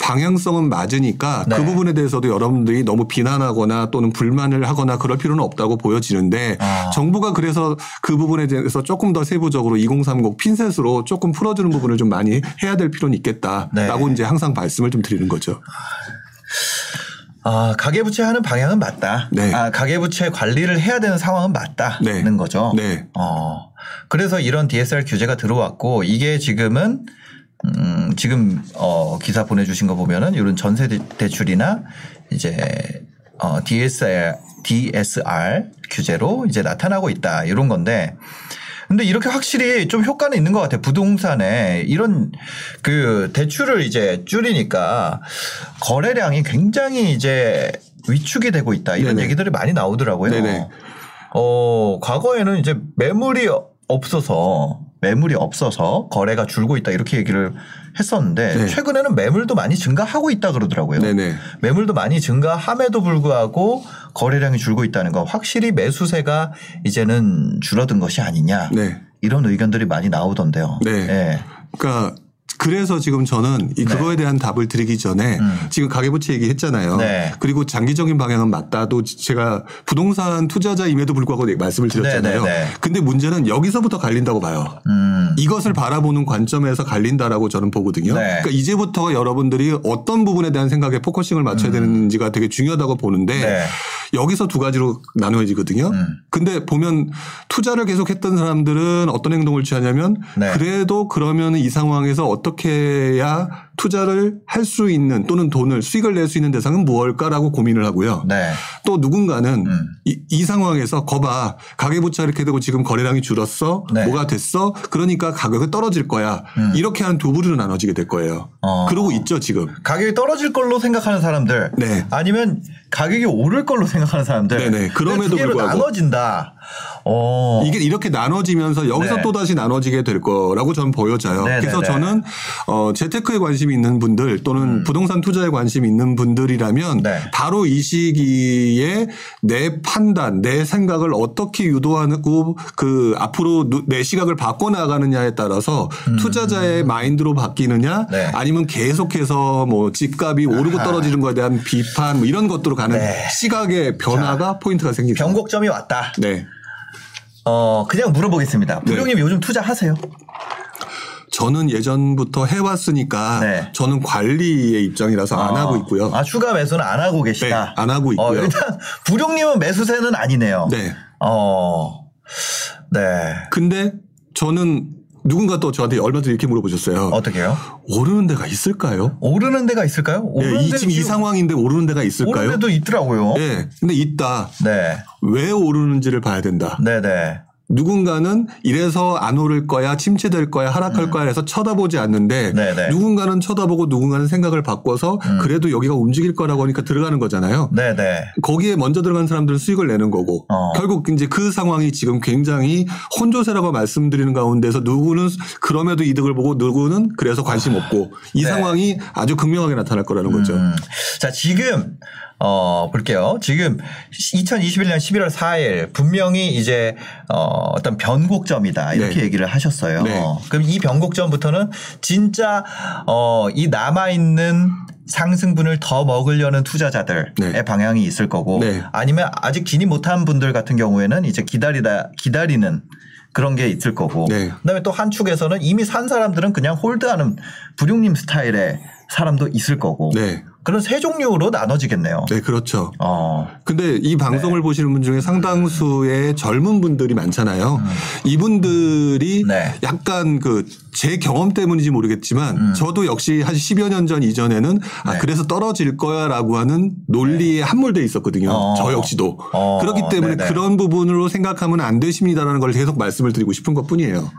방향성은 맞으니까 음. 네. 그 부분에 대해서도 여러분들이 너무 비난하거나 또는 불만을 하거나 그럴 필요는 없다고 보여지는데 아. 정부가 그래서 그 부분에 대해서 조금 더 세부적으로 2030 핀셋으로 조금 풀어주는 부분을 좀 많이 해야 될 필요는 있겠다라고 네. 이제 항상 말씀을 좀 드리는 거죠. 아, 가계부채 하는 방향은 맞다. 네. 아, 가계부채 관리를 해야 되는 상황은 맞다는 네. 거죠. 네. 어. 그래서 이런 DSR 규제가 들어왔고 이게 지금은 음, 지금 어, 기사 보내주신 거 보면은 이런 전세 대- 대출이나 이제 어, DSR DSR 규제로 이제 나타나고 있다 이런 건데. 근데 이렇게 확실히 좀 효과는 있는 것 같아요. 부동산에 이런 그 대출을 이제 줄이니까 거래량이 굉장히 이제 위축이 되고 있다 이런 네네. 얘기들이 많이 나오더라고요. 네네. 어, 과거에는 이제 매물이 없어서 매물이 없어서 거래가 줄고 있다 이렇게 얘기를 했었는데 네. 최근에는 매물도 많이 증가하고 있다 그러더라고요. 네네. 매물도 많이 증가함에도 불구하고 거래량이 줄고 있다는 거 확실히 매수세가 이제는 줄어든 것이 아니냐 네. 이런 의견들이 많이 나오던데요. 네. 예. 그러니까 그래서 지금 저는 이 네. 그거에 대한 답을 드리기 전에 음. 지금 가계부채 얘기했잖아요. 네. 그리고 장기적인 방향은 맞다도 제가 부동산 투자자임에도 불구하고 말씀을 드렸잖아요. 네, 네, 네. 근데 문제는 여기서부터 갈린다고 봐요. 음. 이것을 바라보는 관점에서 갈린다라고 저는 보거든요. 네. 그러니까 이제부터 여러분들이 어떤 부분에 대한 생각에 focusing을 맞춰야 되는지가 되게 중요하다고 보는데 음. 네. 여기서 두 가지로 나누어지거든요. 음. 근데 보면 투자를 계속했던 사람들은 어떤 행동을 취하냐면 네. 그래도 그러면 이 상황에서 어떻게 해야 투자를 할 수 있는 또는 돈을 수익을 낼 수 있는 대상은 무엇일까라고 고민을 하고요. 네. 또 누군가는 음. 이, 이 상황에서 거봐 가계부채 이렇게 되고 지금 거래량이 줄었어 네. 뭐가 됐어 그러니까 가격이 떨어질 거야 음. 이렇게 한 두 부류로 나눠지게 될 거예요. 어. 그러고 있죠 지금. 가격이 떨어질 걸로 생각하는 사람들, 네. 아니면 가격이 오를 걸로 생각하는 사람들, 네네. 그럼에도 두 개로 불구하고. 나눠진다. 어. 이게 이렇게 나눠지면서 여기서 네. 또 다시 나눠지게 될 거라고 저는 보여져요. 네네네. 그래서 저는 어 재테크에 관심이 있는 분들 또는 부동산 투자에 관심이 있는 분들이라면 음. 네. 바로 이 시기에 내 판단, 내 생각을 어떻게 유도하고 그 앞으로 누- 내 시각을 바꿔 나가느냐에 따라서 투자자의 마인드로 바뀌느냐 음. 네. 아니면 계속해서 뭐 집값이 오르고 아하. 떨어지는 거에 대한 비판 뭐 이런 것들로 가는 네. 시각의 변화가 포인트가 생기죠. 변곡점이 왔다. 네. 어, 그냥 물어보겠습니다. 네. 부룡님 요즘 투자하세요? 저는 예전부터 해왔으니까 네. 저는 관리의 입장이라서 안 어. 하고 있고요. 아, 추가 매수는 안 하고 계시다. 네, 안 하고 있고요. 어, 일단 부룡님은 매수세는 아니네요. 네. 어. 네. 근데 저는 누군가 또 저한테 얼마 전에 이렇게 물어보셨어요. 어떻게요? 오르는 데가 있을까요? 오르는 데가 있을까요? 네, 오르는 이, 데 지금 이 상황인데 오르는 데가 있을까요? 오르는 데도 있더라고요. 네. 근데 있다. 네. 왜 오르는지를 봐야 된다. 네, 네. 누군가는 이래서 안 오를 거야, 침체될 거야, 하락할 거야 해서 쳐다보지 않는데 음. 네네. 음. 누군가는 쳐다보고 누군가는 생각을 바꿔서 그래도 여기가 움직일 거라고 하니까 들어가는 거잖아요. 네, 네. 거기에 먼저 들어간 사람들은 수익을 내는 거고 어. 결국 이제 그 상황이 지금 굉장히 혼조세라고 말씀드리는 가운데서 누구는 그럼에도 이득을 보고 누구는 그래서 관심 없고 이 네. 상황이 아주 극명하게 나타날 거라는 거죠. 음. 자, 지금 어 볼게요. 지금 2021년 11월 4일 분명히 이제 어 어떤 변곡점이다 이렇게 네. 얘기를 하셨어요. 네. 그럼 이 변곡점부터는 진짜 어 이 남아 있는 상승분을 더 먹으려는 투자자들의 네. 방향이 있을 거고 네. 아니면 아직 진입 못한 분들 같은 경우에는 이제 기다리다 기다리는 그런 게 있을 거고 네. 그다음에 또 한 축에서는 이미 산 사람들은 그냥 홀드하는 부룡님 스타일의 사람도 있을 거고 네. 그런 세 종류로 나눠지겠네요. 네, 그렇죠. 어. 근데 이 방송을 보시는 분 중에 상당수의 젊은 분들이 많잖아요. 이분들이 네. 약간 그 제 경험 때문인지 모르겠지만 저도 역시 한 10여 년 전 이전에는 아 네. 그래서 떨어질 거야 라고 하는 논리에 함몰돼 있었거든요. 어. 저 역시도. 어. 그렇기 때문에 네네. 그런 부분으로 생각하면 안 되십니다라는 걸 계속 말씀을 드리고 싶은 것 뿐이에요.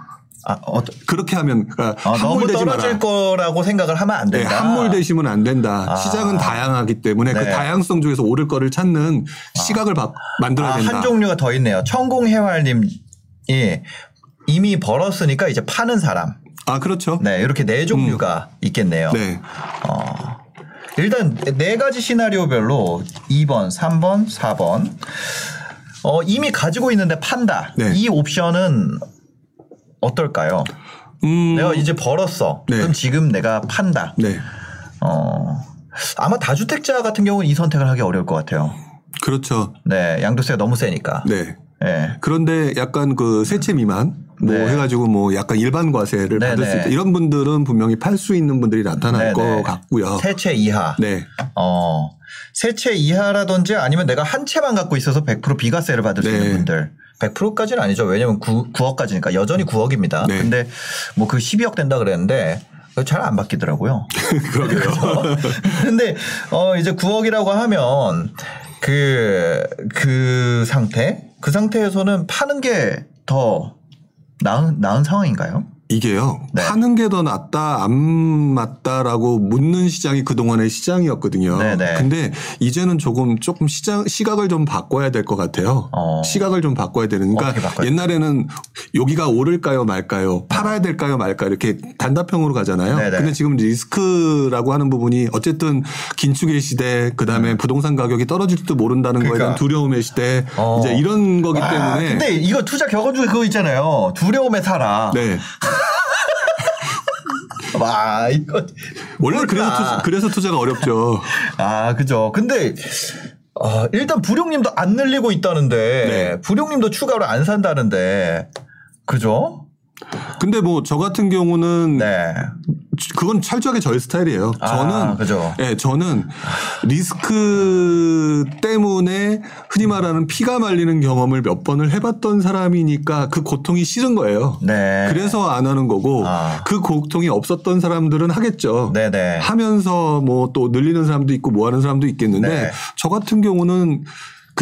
아, 어, 그렇게 하면 그러니까 아, 너무 함몰되지 마라. 떨어질 거라고 생각을 하면 안 네, 된다. 함몰되시면 안 된다. 아. 시장은 다양하기 때문에 그 네. 다양성 중에서 오를 거를 찾는 시각을 바- 만들어야 아, 된다. 한 종류가 더 있네요. 천공해활님이 이미 벌었으니까 이제 파는 사람. 아, 그렇죠. 네, 이렇게 네 종류가 있겠네요. 네. 어. 일단 네 가지 시나리오별로 2번, 3번, 4번. 어, 이미 가지고 있는데 판다. 네. 이 옵션은 어떨까요? 음, 내가 이제 벌었어. 네. 그럼 지금 내가 판다. 네. 어. 아마 다주택자 같은 경우는 이 선택을 하기 어려울 것 같아요. 그렇죠. 네, 양도세가 너무 세니까. 네. 네. 그런데 약간 그 세채 미만 뭐 네. 해가지고 뭐 약간 일반 과세를 네, 받을 수 네. 있다. 이런 분들은 분명히 팔 수 있는 분들이 나타날 네, 것 네. 같고요. 세채 이하. 네. 어. 세채 이하라든지 아니면 내가 한 채만 갖고 있어서 100% 비과세를 받을 수 네. 있는 분들. 100%까지는 아니죠. 왜냐면 9, 9억까지니까 여전히 9억입니다. 네. 근데 뭐 그 12억 된다 그랬는데 잘 안 바뀌더라고요. 그러게요. 근데 어 이제 9억이라고 하면 그, 그 상태? 그 상태에서는 파는 게 더 나은, 나은 상황인가요? 이게요. 네. 파는 게 더 낫다, 안 맞다라고 묻는 시장이 그동안의 시장이었거든요. 네네. 근데 이제는 조금 조금 시장 시각을 좀 바꿔야 될 것 같아요. 어. 시각을 좀 바꿔야 되는. 그러니까? 옛날에는 여기가 오를까요, 말까요, 팔아야 될까요, 말까요 이렇게 단답형으로 가잖아요. 네네. 근데 지금 리스크라고 하는 부분이 어쨌든 긴축의 시대, 그 다음에 부동산 가격이 떨어질지도 모른다는 거에 대한 음. 그러니까. 두려움의 시대, 어. 이제 이런 거기 아, 때문에. 근데 이거 투자 격언 중에 그거 있잖아요. 두려움에 살아. 네. 와, 이거. 원래? 그래서 투자, 그래서 투자가 어렵죠. 아, 그죠. 근데, 어, 일단 불용님도 안 늘리고 있다는데, 네. 불용님도 추가로 안 산다는데, 그죠? 근데 뭐 저 같은 경우는 네. 그건 철저하게 저의 스타일이에요. 아, 저는 그죠. 예, 저는 리스크 때문에 흔히 말하는 피가 말리는 경험을 몇 번을 해봤던 사람이니까 그 고통이 싫은 거예요. 네. 그래서 안 하는 거고 아. 그 고통이 없었던 사람들은 하겠죠. 네네. 하면서 뭐 또 늘리는 사람도 있고 뭐 하는 사람도 있겠는데 네. 저 같은 경우는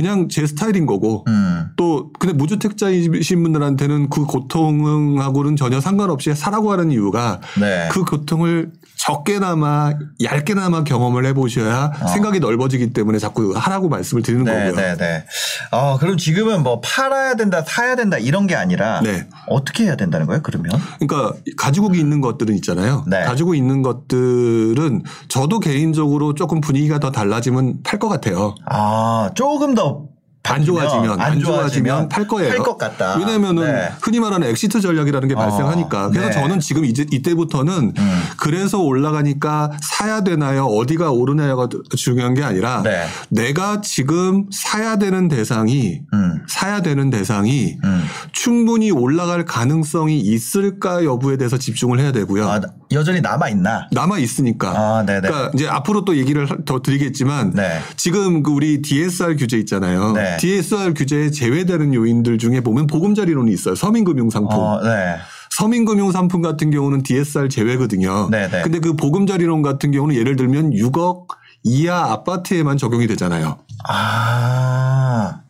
그냥 제 스타일인 거고 음. 또 근데 무주택자이신 분들한테는 그 고통하고는 전혀 상관없이 사라고 하는 이유가 네. 그 고통을 적게나마 얇게나마 경험을 해보셔야 생각이 넓어지기 때문에 자꾸 하라고 말씀을 드리는 네, 거고요. 네, 네. 어, 그럼 지금은 뭐 팔아야 된다, 사야 된다 이런 게 아니라 네. 어떻게 해야 된다는 거예요? 그러면? 그러니까 가지고 있는 것들은 있잖아요. 네. 가지고 있는 것들은 저도 개인적으로 조금 분위기가 더 달라지면 팔 것 같아요. 아, 조금 더 안 좋아지면 안 좋아지면 팔 거예요. 팔 것 같다. 왜냐면은 네. 흔히 말하는 exit 전략이라는 게 어, 발생하니까. 그래서 네. 저는 지금 이제 이때부터는 음. 그래서 올라가니까 사야 되나요? 어디가 오르나요가 중요한 게 아니라 네. 내가 지금 사야 되는 대상이 음. 사야 되는 대상이 음. 충분히 올라갈 가능성이 있을까 여부에 대해서 집중을 해야 되고요. 아, 여전히 남아 있나? 남아 있으니까. 아, 네네. 그러니까 이제 앞으로 또 얘기를 더 드리겠지만 네. 지금 그 우리 DSR 규제 있잖아요. 네. DSR 규제에 제외되는 요인들 중에 보면 보금자리론이 있어요. 서민금융상품. 어, 네. 서민금융상품 같은 경우는 DSR 제외거든요. 네네. 근데 그 보금자리론 같은 경우는 예를 들면 6억 이하 아파트에만 적용이 되잖아요. 아,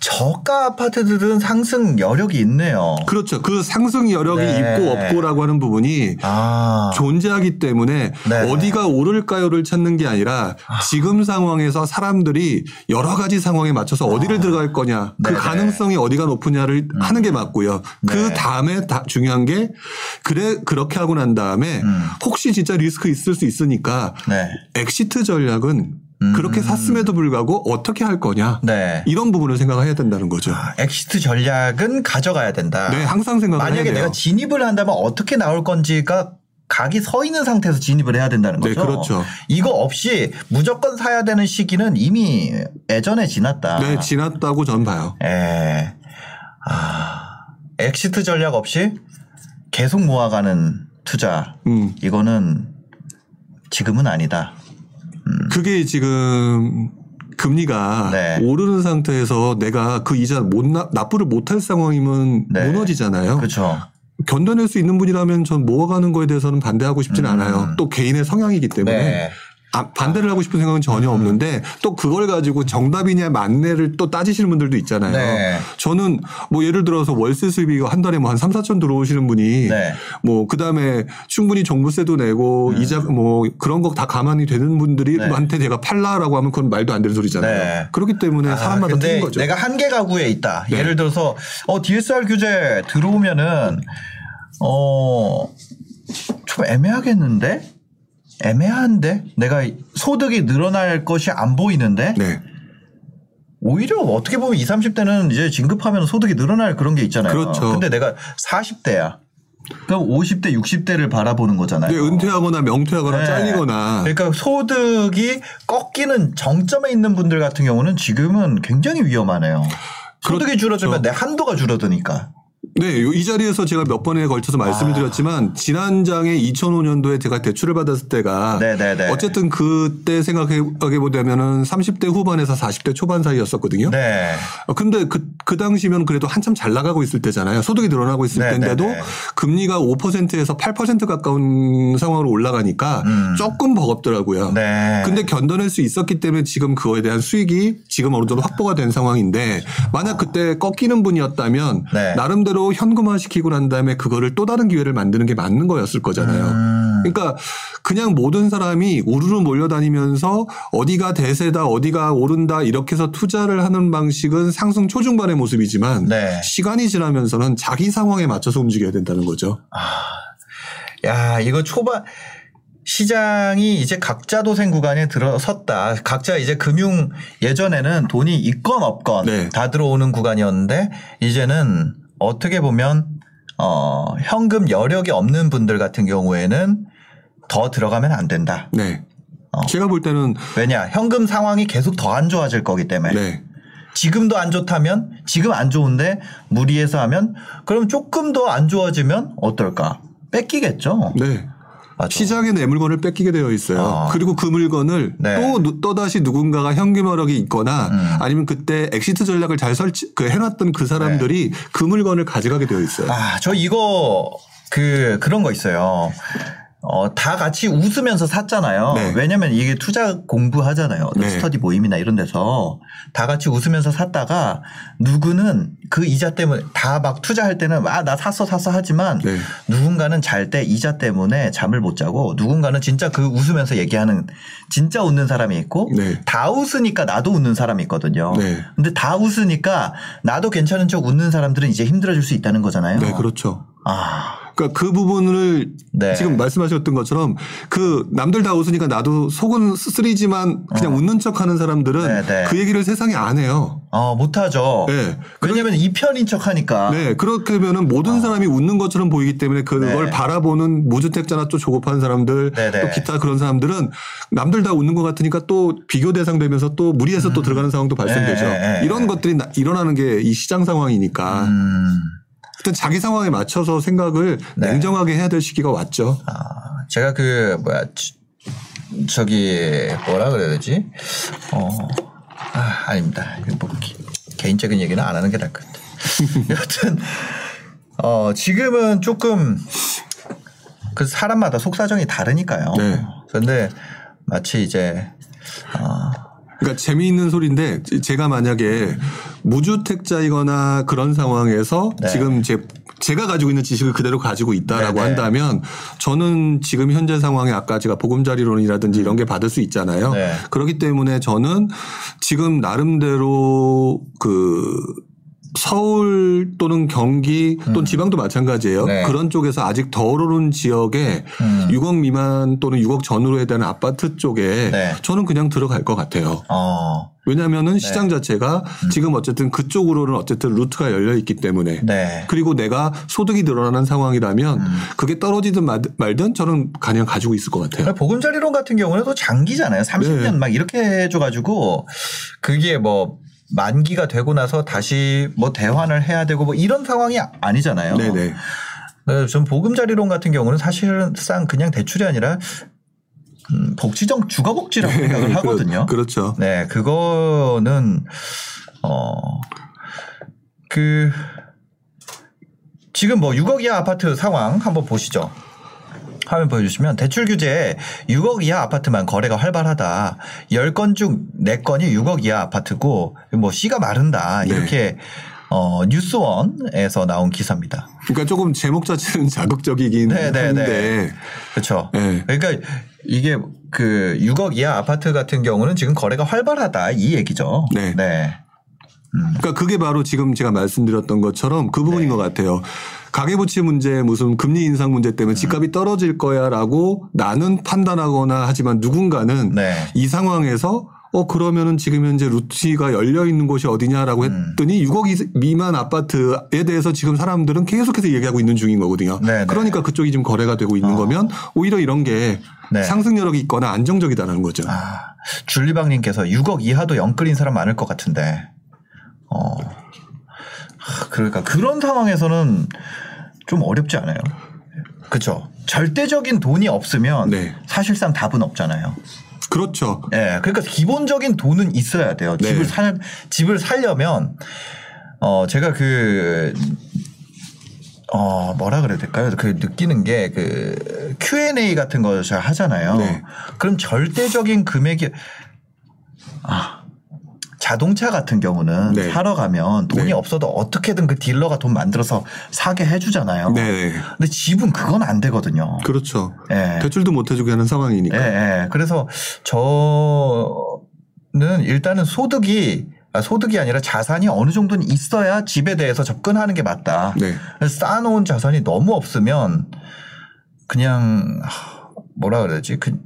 저가 아파트들은 상승 여력이 있네요. 그렇죠. 그 상승 여력이 네. 있고 없고라고 하는 부분이 아, 존재하기 때문에 네. 어디가 오를까요를 찾는 게 아니라 지금 상황에서 사람들이 여러 가지 상황에 맞춰서 어디를 들어갈 거냐 그 아. 네네. 가능성이 어디가 높으냐를 하는 게 맞고요. 그 네. 다음에 다 중요한 게 그래 그렇게 하고 난 다음에 음. 혹시 진짜 리스크 있을 수 있으니까 네. exit 전략은 음. 그렇게 샀음에도 불구하고 어떻게 할 거냐 네. 이런 부분을 생각해야 된다는 거죠. 아, exit 전략은 가져가야 된다. 네, 항상 생각을 해야 만약에. 내가 진입을 한다면 어떻게 나올 건지가 각이 서 있는 상태에서 진입을 해야 된다는 네, 거죠. 그렇죠. 이거 없이 무조건 사야 되는 시기는 이미 예전에 지났다. 네, 지났다고 전 봐요. 예. 아, exit 전략 없이 계속 모아가는 투자. 음. 이거는 지금은 아니다. 그게 지금 금리가 네. 오르는 상태에서 내가 그 이자 못 납, 납부를 못할 상황이면 네. 무너지잖아요. 그렇죠. 견뎌낼 수 있는 분이라면 전 모아가는 거에 대해서는 반대하고 싶진 음. 않아요. 또 개인의 성향이기 때문에 네. 아, 반대를 하고 싶은 생각은 전혀 없는데 또 그걸 가지고 정답이냐 만내를 또 따지시는 분들도 있잖아요. 네. 저는 뭐 예를 들어서 월세 수입이 한 달에 뭐 한 3, 4천 들어오시는 분이 네. 뭐 그다음에 충분히 종부세도 내고 이자 뭐 그런 거 다 가만히 되는 분들이 네. 한테 제가 팔라라고 하면 그건 말도 안 되는 소리잖아요. 네. 그렇기 때문에 아, 사람마다 근데 틀린 거죠. 내가 한계 가구에 있다. 네. 예를 들어서 어 DSR 규제 들어오면은 어 좀 애매하겠는데? 애매한데? 내가 소득이 늘어날 것이 안 보이는데? 네. 오히려 어떻게 보면 20, 30대는 이제 진급하면 소득이 늘어날 그런 게 있잖아요. 그렇죠. 근데 내가 40대야. 그럼 50대, 60대를 바라보는 거잖아요. 근데 은퇴하거나 명퇴하거나 네. 잘리거나 그러니까 소득이 꺾이는 정점에 있는 분들 같은 경우는 지금은 굉장히 위험하네요. 소득이 그렇죠. 줄어들면 내 한도가 줄어드니까. 네, 요- 이 자리에서 제가 몇 번에 걸쳐서 말씀을 아. 드렸지만 지난 장에 2005년도에 제가 대출을 받았을 때가 네네네. 어쨌든 그때 생각해 보자면은 30대 후반에서 40대 초반 사이였었거든요. 네. 어, 근데 그, 그 당시면 그래도 한참 잘 나가고 있을 때잖아요. 소득이 늘어나고 있을 네, 때인데도. 금리가 5%에서 8% 가까운 상황으로 올라가니까 음. 조금 버겁더라고요. 네. 근데 견뎌낼 수 있었기 때문에 지금 그거에 대한 수익이 지금 어느 정도 확보가 된 상황인데 만약 그때 꺾이는 분이었다면 네. 나름대로 현금화시키고 난 다음에 그거를 또 다른 기회를 만드는 게 맞는 거였을 거잖아요. 음. 그러니까 그냥 모든 사람이 우르르 몰려다니면서 어디가 대세다 어디가 오른다 이렇게 해서 투자를 하는 방식은 상승 초중반의 모습이지만 네. 시간이 지나면서는 자기 상황에 맞춰서 움직여야 된다는 거죠. 야, 이거 초반 시장이 이제 각자 도생 구간에 들어섰다. 각자 이제 금융 예전에는 돈이 있건 없건 네. 다 들어오는 구간이었는데 이제는 어떻게 보면 어, 현금 여력이 없는 분들 같은 경우에는 더 들어가면 안 된다. 네. 어. 제가 볼 때는 왜냐? 현금 상황이 계속 더 안 좋아질 거기 때문에. 네. 지금도 안 좋다면 지금 안 좋은데 무리해서 하면 그럼 조금 더 안 좋아지면 어떨까? 뺏기겠죠. 네. 맞아. 시장에 내 물건을 뺏기게 되어 있어요. 아. 그리고 그 물건을 네. 또 누- 또다시 누군가가 현금화력이 있거나 음. 아니면 그때 exit 전략을 잘 설치 그 해놨던 그 사람들이 그 물건을 가져가게 되어 있어요. 네. 아, 저 이거 그 그런 거 있어요. 어, 다 같이 웃으면서 샀잖아요. 네. 왜냐면 이게 투자 공부하잖아요. 어떤 네. 스터디 모임이나 이런 데서 다 같이 웃으면서 샀다가 누구는 그 이자 때문에 다 막 투자할 때는 아, 나 샀어 샀어 하지만 네. 누군가는 잘 때 이자 때문에 잠을 못 자고 누군가는 진짜 그 웃으면서 얘기하는 진짜 웃는 사람이 있고 네. 다 웃으니까 나도 웃는 사람이 있거든요. 네. 근데 다 웃으니까 나도 괜찮은 척 웃는 사람들은 이제 힘들어질 수 있다는 거잖아요. 네, 그렇죠. 아, 그러니까 그 부분을 네. 지금 말씀하셨던 것처럼 그 남들 다 웃으니까 나도 속은 쓰리지만 그냥 웃는 척하는 사람들은 어. 네, 네. 그 얘기를 세상에 안 해요. 어, 못하죠. 네. 왜냐면 이 편인 척 하니까. 네, 그렇게 되면은 모든 사람이 웃는 것처럼 보이기 때문에 그걸 아. 네. 바라보는 무주택자나 또 조급한 사람들 네, 네. 또 기타 그런 사람들은 남들 다 웃는 것 같으니까 또 비교 대상 되면서 또 무리해서 또 들어가는 상황도 발생되죠. 네, 네, 네. 이런 것들이 나- 일어나는 게 이 시장 상황이니까 음, 하여튼 자기 상황에 맞춰서 생각을 네. 냉정하게 해야 될 시기가 왔죠. 아, 제가 그, 뭐야, 지- 저기, 뭐라 그래야 되지? 어, 아, 아닙니다. 이거 뭐 기- 개인적인 얘기는 안 하는 게 나을 것 같아요. 여튼, 어, 지금은 조금, 그 사람마다 속사정이 다르니까요. 네. 그런데 마치 이제, 어, 그러니까 재미있는 소리인데 제가 만약에 무주택자이거나 그런 상황에서 네. 지금 제 제가 가지고 있는 지식을 그대로 가지고 있다라고 네, 네. 한다면 저는 지금 현재 상황에 아까 제가 보금자리론이라든지 이런 게 받을 수 있잖아요. 네. 그렇기 때문에 저는 지금 나름대로 그 서울 또는 경기 또는 지방도 마찬가지예요. 음. 네. 그런 쪽에서 아직 덜 오른 지역에 음. 6억 미만 또는 6억 전후로 해야 되는 아파트 쪽에 네. 저는 그냥 들어갈 것 같아요. 어, 왜냐하면은 시장 자체가 음. 지금 어쨌든 그쪽으로는 어쨌든 루트가 열려 있기 때문에 네. 그리고 내가 소득이 늘어나는 상황이라면 음. 그게 떨어지든 말- 말든 저는 그냥 가지고 있을 것 같아요. 보금자리론 같은 경우는 또 장기잖아요. 30년 네. 막 이렇게 해줘가지고 그게 뭐 만기가 되고 나서 다시 뭐 대환을 해야 되고 뭐 이런 상황이 아- 아니잖아요. 네네. 네, 전 보금자리론 같은 경우는 사실상 그냥 대출이 아니라 음, 복지정 주거복지라고 생각을 하거든요. 그, 렇죠 네, 그거는 어그 지금 뭐 6억 이하 아파트 상황 한번 보시죠. 화면 보여주시면 대출 규제에 6억 이하 아파트만 거래가 활발하다. 10건 중 4건이 6억 이하 아파트고 뭐 씨가 마른다. 네. 이렇게 어 뉴스원에서 나온 기사입니다. 그러니까 조금 제목 자체는 자극적이긴 네, 네, 한데 그렇죠. 네. 그러니까 이게 그 6억 이하 아파트 같은 경우는 지금 거래가 활발하다 이 얘기죠. 네. 네. 그러니까 그게 바로 지금 제가 말씀드렸던 것처럼 그 부분인 네. 것 같아요. 가계부채 문제 무슨 금리 인상 문제 때문에 음. 집값이 떨어질 거야라고 나는 판단하거나 하지만 누군가는 네. 이 상황에서 어 그러면은 지금 현재 루트가 열려 있는 곳이 어디냐라고 음. 했더니 6억 이- 미만 아파트에 대해서 지금 사람들은 계속해서 얘기하고 있는 중인 거거든요. 네, 네. 그러니까 그쪽이 지금 거래가 되고 있는 어. 거면 오히려 이런 게 네. 상승력이 있거나 안정적이다는 거죠. 아, 줄리방님께서 6억 이하도 영끌인 사람 많을 것 같은데. 그러니까 그런 상황에서는 좀 어렵지 않아요. 그렇죠. 절대적인 돈이 없으면 네. 사실상 답은 없잖아요. 그렇죠. 예. 그러니까 기본적인 돈은 있어야 돼요. 네. 집을 살 집을 살려면 어 제가 그 어, 뭐라 그래야 될까요? 그 느끼는 게 그 Q&A 같은 거 잘 하잖아요. 네. 그럼 절대적인 금액이 아 자동차 같은 경우는 네. 사러 가면 돈이 네. 없어도 어떻게든 그 딜러가 돈 만들어서 사게 해주잖아요. 네. 근데 집은 그건 안 되거든요. 그렇죠. 예. 대출도 못 해주게 하는 상황이니까. 예, 예. 그래서 저는 일단은 소득이 아, 소득이 아니라 자산이 어느 정도는 있어야 집에 대해서 접근하는 게 맞다. 네. 쌓아놓은 자산이 너무 없으면 그냥 하, 뭐라 그러지 그,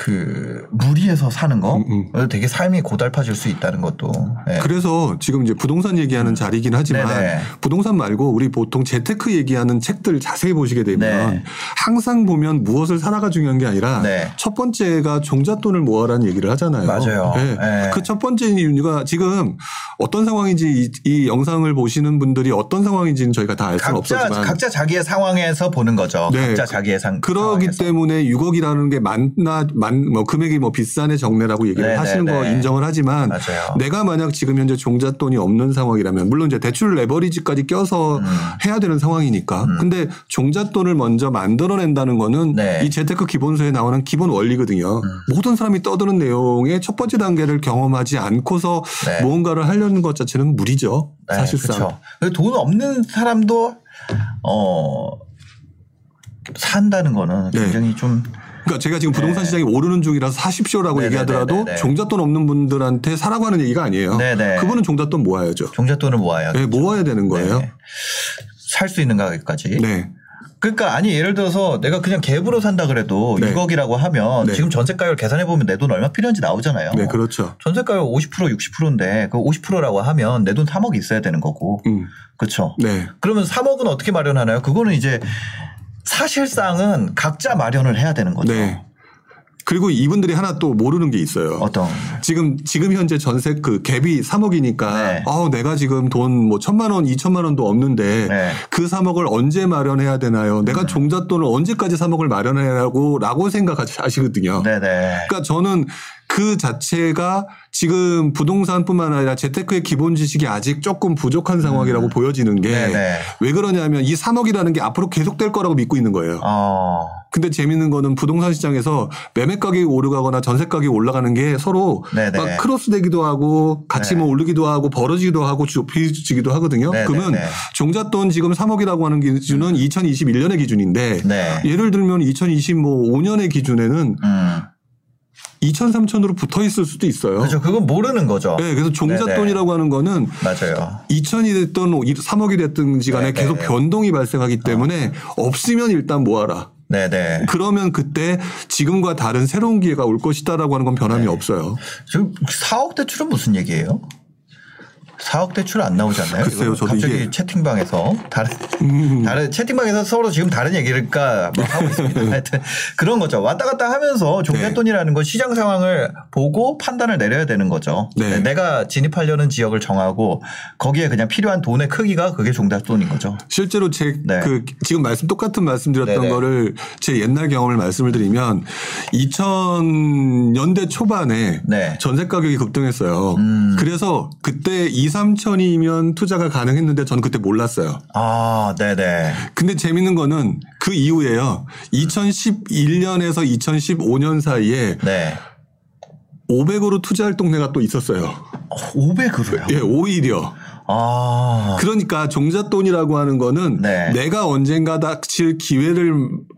그 무리해서 사는 거 음, 그래서 되게 삶이 고달파질 수 있다는 것도 예. 그래서 지금 이제 부동산 얘기하는 자리긴 하지만 네네. 부동산 말고 우리 보통 재테크 얘기하는 책들 자세히 보시게 되면 네. 항상 보면 무엇을 사라가 중요한 게 아니라 네. 첫 번째가 종잣돈을 모아라는 얘기를 하잖아요. 맞아요. 네. 그첫 번째 이유가 지금 어떤 상황인지 이, 이 영상을 보시는 분들이 어떤 상황인지는 저희가 다 알 수는 없었지만 각자 자기의 상황에서 보는 거죠. 네. 각자 자기의 상 그러기 상황에서. 때문에 6억이라는 게 많나 만 뭐 금액이 뭐 비싼의 정례라고 얘기를 네, 하시는 네, 거 네. 인정을 하지만 맞아요. 내가 만약 지금 현재 종잣돈이 없는 상황이라면 물론 이제 대출 레버리지까지 껴서 음. 해야 되는 상황이니까 근데 종잣돈을 먼저 만들어낸다는 거는 네. 음. 이 재테크 기본서에 나오는 기본 원리거든요. 모든 사람이 떠드는 내용의 첫 번째 단계를 경험하지 않고서 네. 무언가를 하려는 것 자체는 무리죠. 네, 사실상. 그쵸. 돈 없는 사람도 어 산다는 거는 네. 굉장히 좀 그러니까 제가 지금 부동산 시장이 오르는 중이라서 사십시오라고 네, 얘기하더라도 네, 네, 네. 종잣돈 없는 분들한테 사라고 하는 얘기가 아니에요. 네, 네. 그분은 종잣돈 모아야죠. 종잣돈을 모아야 네, 모아야 되는 거예요. 살 수 있는 가격까지. 네. 그러니까 아니 예를 들어서 내가 그냥 갭으로 산다 그래도 네. 6억이라고 하면 네. 지금 전세가율 계산해 보면 내 돈 얼마 필요한지 나오잖아요. 네, 그렇죠. 전세가율 50% 60%인데 그 50%라고 하면 내 돈 3억이 있어야 되는 거고. 음. 그렇죠. 네. 그러면 3억은 어떻게 마련하나요? 그거는 이제 사실상은 각자 마련을 해야 되는 거죠. 네. 그리고 이분들이 하나 또 모르는 게 있어요. 어떤 지금 지금 현재 전세 그 갭이 3억이니까 네. 아 내가 지금 돈 뭐 천만 원, 이천만 원도 없는데 네. 그 3억을 언제 마련해야 되나요? 내가 종잣돈을 언제까지 3억을 마련해야라고 라고 생각하시거든요. 네네. 그러니까 저는 그 자체가 지금 부동산뿐만 아니라 재테크의 기본 지식이 아직 조금 부족한 상황이라고 보여지는 게왜 음. 네네. 그러냐면 이 3억이라는 게 앞으로 계속될 거라고 믿고 있는 거예요. 어. 근데 재밌는 거는 부동산 시장에서 매매 가격이 오르가거나 전세 가격이 올라가는 게 서로 네네. 막 크로스 되기도 하고 같이 네. 뭐 오르기도 하고 벌어지기도 하고 좁혀지기도 하거든요. 네네네. 그러면 종잣돈 지금 3억이라고 하는 기준은 2021년의 기준인데 네. 예를 들면 2025년의 기준에는 음. 2천, 3천으로 붙어 있을 수도 있어요. 그렇죠. 그건 모르는 거죠. 네, 그래서 종잣돈이라고 하는 거는 맞아요. 2천이 됐든 3억이 됐든지 간에 네네. 계속 변동이 발생하기 때문에 없으면 일단 모아라. 네네. 그러면 그때 지금과 다른 새로운 기회가 올 것이다라고 하는 건 변함이 네. 없어요. 지금 4억 대출은 무슨 얘기예요? 4억 대출 안 나오지 않나요? 글쎄요, 저도 갑자기 음. 채팅방에서 다른 다른 채팅방에서 서로 지금 다른 얘기를까 뭐 하고 있습니다. 하여튼 그런 거죠. 왔다 갔다 하면서 종잣돈이라는 건 시장 상황을 보고 판단을 내려야 되는 거죠. 네. 내가 진입하려는 지역을 정하고 거기에 그냥 필요한 돈의 크기가 그게 종잣돈인 거죠. 실제로 제 네. 그 지금 말씀 똑같은 말씀드렸던 네네. 거를 제 옛날 경험을 말씀을 드리면 2000년대 초반에 네. 전세 가격이 급등했어요. 음. 그래서 그때 2, 3천이면 투자가 가능했는데 저는 그때 몰랐어요. 아, 네네. 근데 재밌는 거는 그 이후에요. 2011년에서 2015년 사이에 네. 500으로 투자할 동네가 또 있었어요. 500으로요? 예, 오히려. 아. 그러니까 종잣돈이라고 하는 거는 네. 내가 언젠가 닥칠 기회를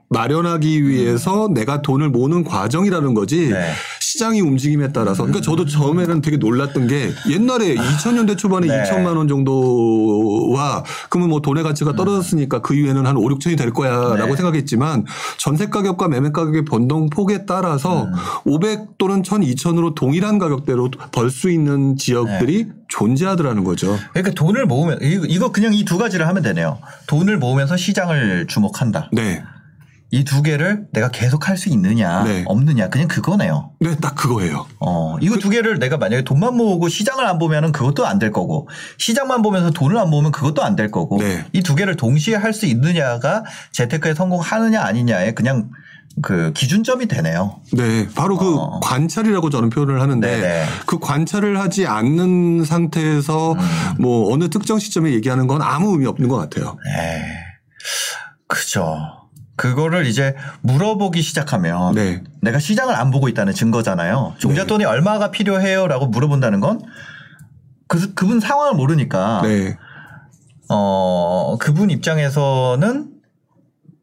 마련하기 위해서 내가 돈을 모으는 과정이라는 거지 음. 네. 시장이 움직임에 따라서 그러니까 저도 처음에는 되게 놀랐던 게 옛날에 2000년대 초반에 네. 2천만 원 정도와 그러면 뭐 돈의 가치가 떨어졌으니까 그 이후에는 한 5, 6천이 될 거야라고 네. 생각했지만 전세 가격과 매매 가격의 변동폭에 따라서 음. 500 또는 1,000, 2천으로 동일한 가격대로 벌 수 있는 지역들이 네. 존재하더라는 거죠. 그러니까 돈을 모으면 이거 그냥 이 두 가지를 하면 되네요. 돈을 모으면서 시장을 주목한다. 네. 이 두 개를 내가 계속 할 수 있느냐 네. 없느냐 그냥 그거네요. 네, 딱 그거예요. 어 이거 두 개를 내가 만약에 돈만 모으고 시장을 안 보면은 그것도 안 될 거고 시장만 보면서 돈을 안 모으면 그것도 안 될 거고 네. 이두 개를 동시에 할 수 있느냐가 재테크에 성공하느냐 아니냐의 그냥 그 기준점이 되네요. 네, 바로 그 어. 관찰이라고 저는 표현을 하는데 네네. 그 관찰을 하지 않는 상태에서 음. 뭐 어느 특정 시점에 얘기하는 건 아무 의미 없는 것 같아요. 에 그죠. 그거를 이제 물어보기 시작하면 네. 내가 시장을 안 보고 있다는 증거잖아요. 종잣돈이 얼마가 필요해요라고 물어본다는 건 그, 그분 상황을 모르니까 네. 어, 그분 입장에서는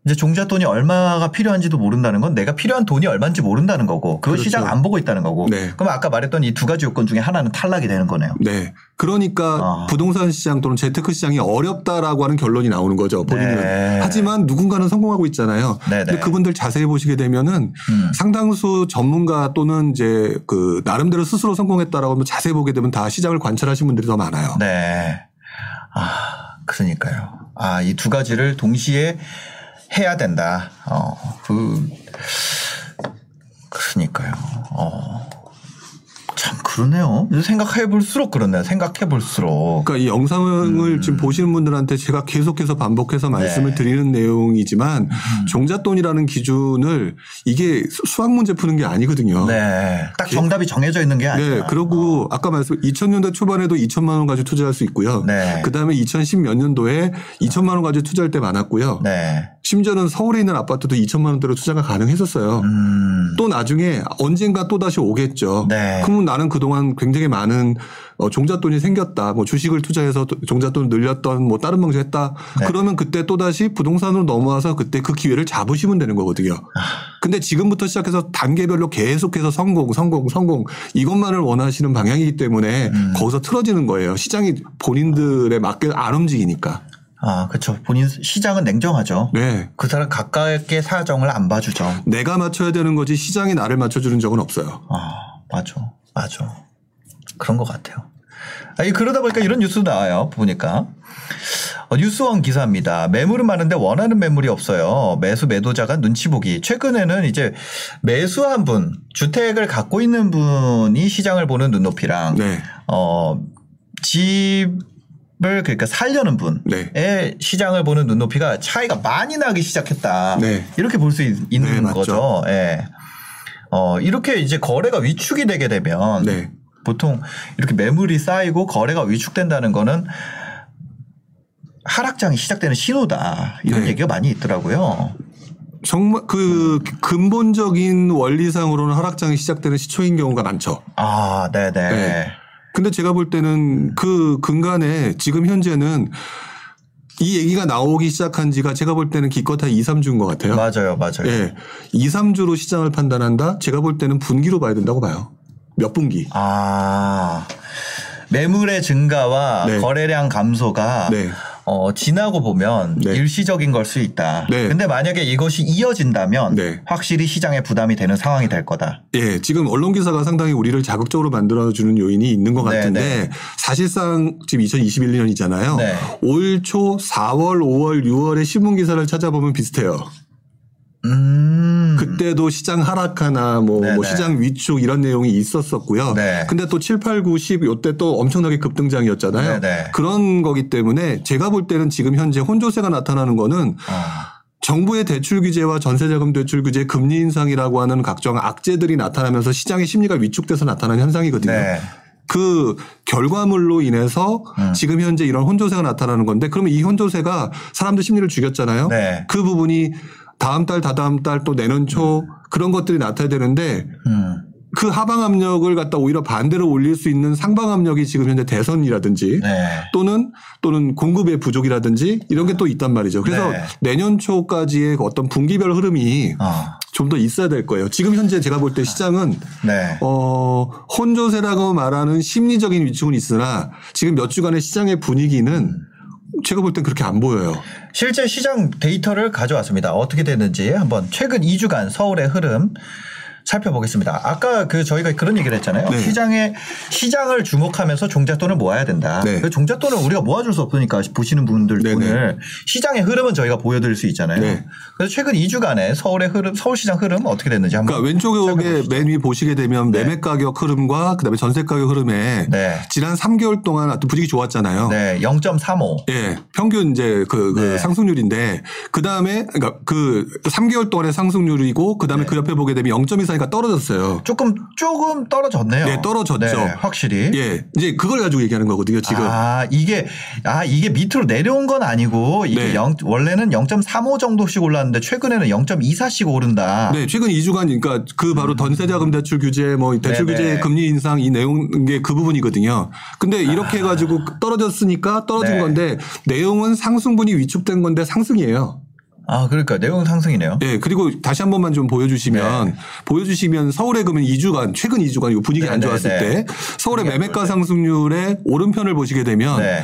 이제 종잣돈이 얼마가 필요한지도 모른다는 건 내가 필요한 돈이 얼마인지 모른다는 거고 그걸 그렇죠. 시장 안 보고 있다는 거고 네. 그럼 아까 말했던 이 두 가지 요건 중에 하나는 탈락이 되는 거네요. 네. 그러니까 아. 부동산 시장 또는 재테크 시장이 어렵다라고 하는 결론이 나오는 거죠. 본인은. 네. 하지만 누군가는 성공하고 있잖아요. 네네. 근데 그분들 자세히 보시게 되면은 음. 상당수 전문가 또는 이제 그 나름대로 스스로 성공했다라고 하면 자세히 보게 되면 다 시장을 관찰하신 분들이 더 많아요. 네. 아, 그러니까요. 아, 이 두 가지를 동시에 해야 된다. 어, 그, 그러니까요. 어. 참 그러네요. 생각해 볼수록 그러네요. 생각해 볼수록. 그러니까 이 영상을 음. 지금 보시는 분들한테 제가 계속해서 반복해서 말씀을 네. 드리는 내용이지만 음. 종잣돈이라는 기준을 이게 수- 수학 문제 푸는 게 아니거든요. 네. 딱 정답이 정해져 있는 게 아니라. 네, 그리고 아까 말씀 2000년대 초반에도 2천만 원 가지고 투자할 수 있고요. 네. 그다음에 2010 몇 년도에 2천만 원 가지고 투자할 때 많았고요. 네. 심지어는 서울에 있는 아파트도 2천만 원대로 투자가 가능했었어요. 음. 또 나중에 언젠가 또 다시 오겠죠. 네. 그러면 나는 그동안 굉장히 많은 어, 종잣돈이 생겼다. 뭐 주식을 투자해서 또 종잣돈을 늘렸던 뭐 다른 방식 했다. 네. 그러면 그때 또 다시 부동산으로 넘어와서 그때 그 기회를 잡으시면 되는 거거든요. 아. 근데 지금부터 시작해서 단계별로 계속해서 성공, 성공, 성공 이것만을 원하시는 방향이기 때문에 음. 거기서 틀어지는 거예요. 시장이 본인들에 맞게 안 움직이니까. 아, 그렇죠. 본인 시장은 냉정하죠. 네. 그 사람 가까이의 사정을 안 봐주죠. 내가 맞춰야 되는 거지 시장이 나를 맞춰주는 적은 없어요. 아, 맞아. 맞아. 그런 것 같아요. 아니, 그러다 보니까 이런 뉴스도 나와요. 보니까. 어, 뉴스원 기사입니다. 매물은 많은데 원하는 매물이 없어요. 매수 매도자가 눈치 보기. 최근에는 이제 매수한 분, 주택을 갖고 있는 분이 시장을 보는 눈높이랑 네. 어, 집을 그러니까 살려는 분의 네. 시장을 보는 눈높이가 차이가 많이 나기 시작했다. 네. 이렇게 볼 수 있는 네. 거죠. 예. 어, 이렇게 이제 거래가 위축이 되게 되면 네. 보통 이렇게 매물이 쌓이고 거래가 위축된다는 거는 하락장이 시작되는 신호다. 이런 네. 얘기가 많이 있더라고요. 정말 그 근본적인 원리상으로는 하락장이 시작되는 시초인 경우가 많죠. 아, 네네. 네. 근데 제가 볼 때는 그 근간에 지금 현재는 이 얘기가 나오기 시작한 지가 제가 볼 때는 기껏 한 2, 3주인 것 같아요. 맞아요, 맞아요. 예. 2, 3주로 시장을 판단한다? 제가 볼 때는 분기로 봐야 된다고 봐요. 몇 분기. 아, 매물의 증가와 네. 거래량 감소가 네. 어, 지나고 보면 네. 일시적인 걸 수 있다. 네. 근데 만약에 이것이 이어진다면 네. 확실히 시장에 부담이 되는 상황이 될 거다. 예, 지금 언론 기사가 상당히 우리를 자극적으로 만들어 주는 요인이 있는 것 네, 같은데 네. 사실상 지금 2021년이잖아요. 네. 올초 4월, 5월, 6월의 신문 기사를 찾아보면 비슷해요. 음. 그때도 시장 하락하나 뭐. 뭐 시장 위축 이런 내용이 있었었고요. 네. 근데 또 7, 8, 9, 10 요때 또 엄청나게 급등장이었잖아요. 네네. 그런 거기 때문에 제가 볼 때는 지금 현재 혼조세가 나타나는 거는 아, 정부의 대출 규제와 전세자금 대출 규제, 금리 인상이라고 하는 각종 악재들이 나타나면서 시장의 심리가 위축돼서 나타나는 현상이거든요. 네. 그 결과물로 인해서 음. 지금 현재 이런 혼조세가 나타나는 건데 그러면 이 혼조세가 사람들 심리를 죽였잖아요. 네. 그 부분이 다음 달, 다다음 달 또 내년 초 그런 것들이 나타나야 되는데 음. 그 하방 압력을 갖다 오히려 반대로 올릴 수 있는 상방 압력이 지금 현재 대선이라든지 네. 또는 또는 공급의 부족이라든지 이런 게 또 있단 말이죠. 그래서 네. 내년 초까지의 어떤 분기별 흐름이 어. 좀더 있어야 될 거예요. 지금 현재 제가 볼 때 시장은 네. 어, 혼조세라고 말하는 심리적인 위축은 있으나 지금 몇 주간의 시장의 분위기는 제가 볼 땐 그렇게 안 보여요. 실제 시장 데이터를 가져왔습니다. 어떻게 됐는지 한번 최근 2주간 서울의 흐름 살펴보겠습니다. 아까 그 저희가 그런 얘기를 했잖아요. 네. 시장에 시장을 주목하면서 종잣돈을 모아야 된다. 네. 그 종잣돈을 우리가 모아줄 수 없으니까 보시는 분들 네네. 오늘 시장의 흐름은 저희가 보여드릴 수 있잖아요. 네. 그래서 최근 2주간의 서울의 흐름, 서울시장 흐름 어떻게 됐는지 한번. 그러니까 왼쪽에. 맨 위 보시게 되면 네. 매매 가격 흐름과 그다음에 전세 가격 흐름에 네. 지난 3개월 동안 하여튼 분위기 좋았잖아요. 네, 0.35. 예, 평균 이제 그, 그 네. 상승률인데 그 다음에 그러니까 그 3개월 동안의 상승률이고 그 다음에 네. 그 옆에 보게 되면 0.24의 가니까 떨어졌어요. 조금 조금 떨어졌네요. 네, 떨어졌죠. 네, 확실히. 예, 이제 그걸 가지고 얘기하는 거거든요. 지금. 아 이게 아 이게 밑으로 내려온 건 아니고 이게 네. 영- 원래는 0.35 정도씩 올랐는데 최근에는 0.24씩 오른다. 네, 최근 2주간 그러니까 그 바로 전세자금 대출 규제 뭐 대출 음. 네네. 규제 금리 인상 이 내용 게 그 부분이거든요. 근데 이렇게 해 가지고 떨어졌으니까 떨어진 네. 건데 내용은 상승분이 위축된 건데 상승이에요. 아 그러니까 내용 상승이네요. 예, 그리고 다시 한 번만 좀 보여주시면 보여주시면 서울의 그러면 2주간 최근 2주간 이 분위기 네, 안 네, 좋았을 네. 때 서울의 매매가. 상승률의 오른편을 보시게 되면 네.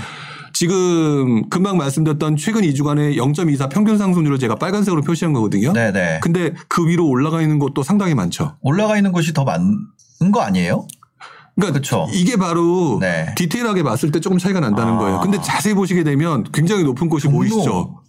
지금 금방 말씀드렸던 최근 2주간의 0.24 평균 상승률을 제가 빨간색으로 표시한 거거든요. 네네. 근데 그 위로 올라가 있는 곳도 상당히 많죠. 올라가 있는 곳이 더 많은 거 아니에요? 그러니까 그쵸. 이게 바로 네. 디테일하게 봤을 때 조금 차이가 난다는 아. 거예요. 근데 자세히 보시게 되면 굉장히 높은 곳이. 보이시죠?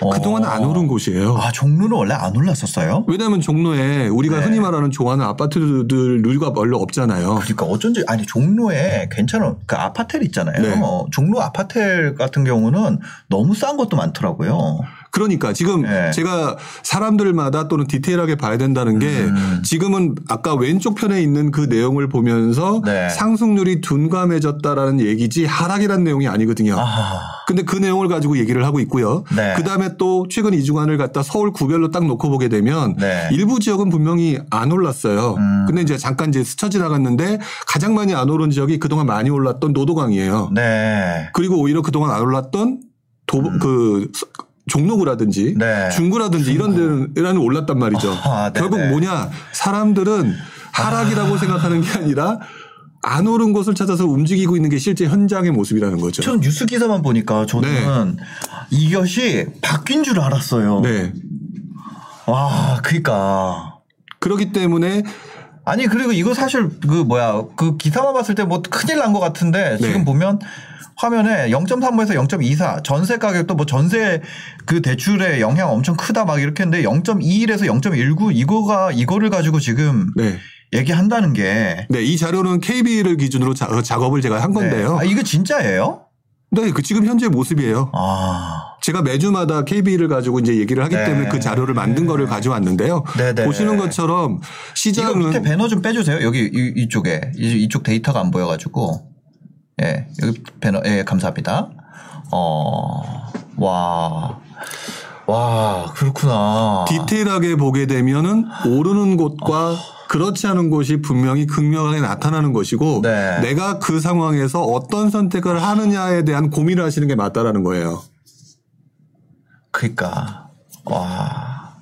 어. 그동안 안 오른 곳이에요. 아 종로는 원래 안 올랐었어요? 왜냐하면 종로에 우리가 네. 흔히 말하는 좋아하는 아파트들 누리가 별로 없잖아요. 그러니까 어쩐지 아니 종로에 괜찮은 그 아파텔 있잖아요. 네. 어, 종로 아파텔 같은 경우는 너무 싼 것도 많더라고요. 그러니까 지금 네. 제가 사람들마다 또는 디테일하게 봐야 된다는 게 음. 지금은 아까 왼쪽 편에 있는 그 내용을 보면서 네. 상승률이 둔감해졌다라는 얘기지 하락이라는 내용이 아니거든요. 아, 근데 그 내용을 가지고 얘기를 하고 있고요. 네. 그 다음에 또 최근 2주간을 갖다 서울 구별로 딱 놓고 보게 되면 네. 일부 지역은 분명히 안 올랐어요. 음. 근데 이제 잠깐 이제 스쳐 지나갔는데 가장 많이 안 오른 지역이 그동안 많이 올랐던 노도강이에요. 네. 그리고 오히려 그동안 안 올랐던 도, 그 스- 종로구라든지 네. 중구라든지 이런 데는 올랐단 말이죠. 아, 네네. 결국 뭐냐 사람들은 하락이라고 생각하는 게 아니라 안 오른 곳을 찾아서 움직이고 있는 게 실제 현장의 모습이라는 거죠. 전 뉴스 기사만 보니까 저는 이것이 바뀐 줄 알았어요. 네. 와, 그니까. 그렇기 때문에 아니 그리고 이거 사실 그 뭐야 그 기사만 봤을 때 뭐 큰일 난 것 같은데 지금 네. 보면 화면에 0.35에서 0.24 전세 가격도 뭐 전세 그 대출에 영향 엄청 크다 막 이렇게 했는데 0.21에서 0.19 이거가 이거를 가지고 지금 네. 얘기한다는 게 네, 이 자료는 KB를 기준으로 자, 어, 작업을 제가 한 건데요. 네. 아, 이거 진짜예요? 네, 그 지금 현재 모습이에요. 아. 제가 매주마다 KB를 가지고 이제 얘기를 하기 네. 때문에 그 자료를 만든 거를 가져왔는데요. 네네. 보시는 것처럼 시장은 밑에 배너 좀 빼주세요. 여기 이, 이쪽에 이, 이쪽 데이터가 안 보여가지고 예 여기 배너 예 감사합니다. 어와 와, 그렇구나. 디테일하게 보게 되면은 오르는 곳과 그렇지 않은 곳이 분명히 극명하게 나타나는 것이고 네. 내가 그 상황에서 어떤 선택을 하느냐에 대한 고민을 하시는 게 맞다라는 거예요. 그러니까 와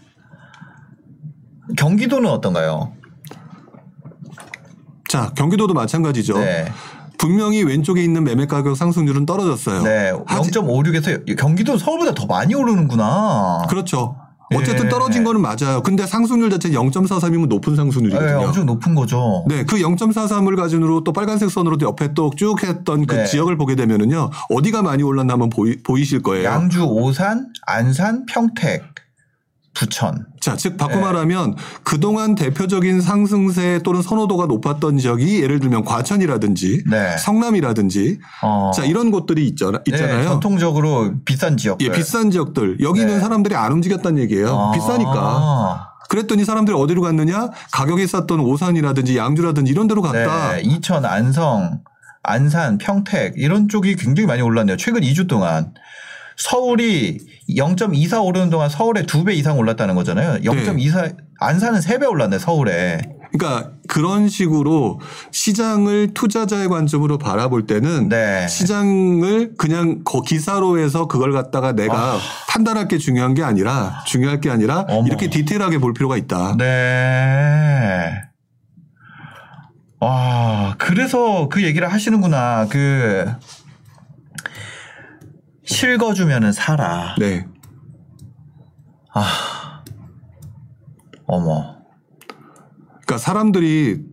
경기도는 어떤가요? 자, 경기도도 마찬가지죠. 네. 분명히 왼쪽에 있는 매매 가격 상승률은 떨어졌어요. 네. 하지- 0.56에서 경기도 서울보다 더 많이 오르는구나. 그렇죠. 어쨌든 예. 떨어진 거는 맞아요. 근데 상승률 자체 0.43이면 높은 네, 상승률이거든요. 엄청 높은 거죠. 네, 그 0.43을 가지고 또 빨간색 선으로 옆에 또 쭉 했던 그 네. 지역을 보게 되면은요. 어디가 많이 올랐나 한번 보이, 보이실 거예요. 양주, 오산, 안산, 평택, 부천. 자, 즉 바꿔 네. 말하면 그동안 대표적인 상승세 또는 선호도가 높았던 지역이 예를 들면 과천이라든지 네. 성남이라든지 어. 자, 이런 곳들이 있잖아, 네, 있잖아요. 전통적으로 비싼 지역들. 예, 비싼 지역들. 여기는 네. 사람들이 안 움직였다는 얘기예요. 아. 비싸니까. 그랬더니 사람들이 어디로 갔느냐? 가격이 쌌던 오산이라든지 양주라든지 이런 데로 갔다. 네, 이천, 안성, 안산, 평택 이런 쪽이 굉장히 많이 올랐네요. 최근 2주 동안 서울이 0.24 오르는 동안 서울에 두 배 이상 올랐다는 거잖아요. 0.24 안산은 세 배 올랐네 서울에. 그러니까 그런 식으로 시장을 투자자의 관점으로 바라볼 때는 네. 시장을 그냥 거 기사로 해서 그걸 갖다가 내가 판단할 게 중요한 게 아니라 중요할 게 아니라 어머. 이렇게 디테일하게 볼 필요가 있다. 네. 와, 그래서 그 얘기를 하시는구나. 그 실거주면은 살아. 네. 어머. 그러니까 사람들이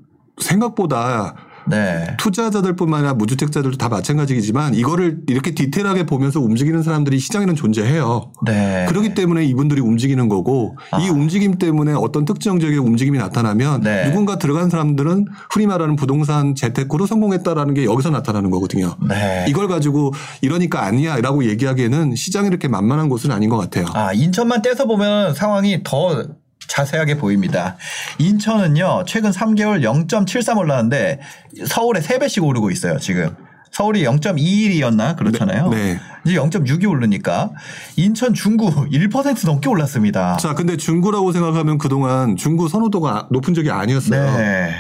생각보다 네. 투자자들뿐만 아니라 무주택자들도 다 마찬가지이지만 이거를 이렇게 디테일하게 보면서 움직이는 사람들이 시장에는 존재해요. 네. 그렇기 때문에 이분들이 움직이는 거고 이 움직임 때문에 어떤 특정 지역의 움직임이 나타나면 네. 누군가 들어간 사람들은 흔히 말하는 부동산 재테크로 성공했다라는 게 여기서 나타나는 거거든요. 네. 이걸 가지고 이러니까 아니야라고 얘기하기에는 시장이 이렇게 만만한 곳은 아닌 것 같아요. 아, 인천만 떼서 보면 상황이 더 자세하게 보입니다. 인천은요 최근 3개월 0.73 올랐는데 서울에 3배씩 오르고 있어요 지금. 서울이 0.21이었나 그렇잖아요. 네. 이제 0.6이 오르니까 인천 중구 1% 넘게 올랐습니다. 자, 근데 중구라고 생각하면 그동안 중구 선호도가 높은 적이 아니었어요. 네.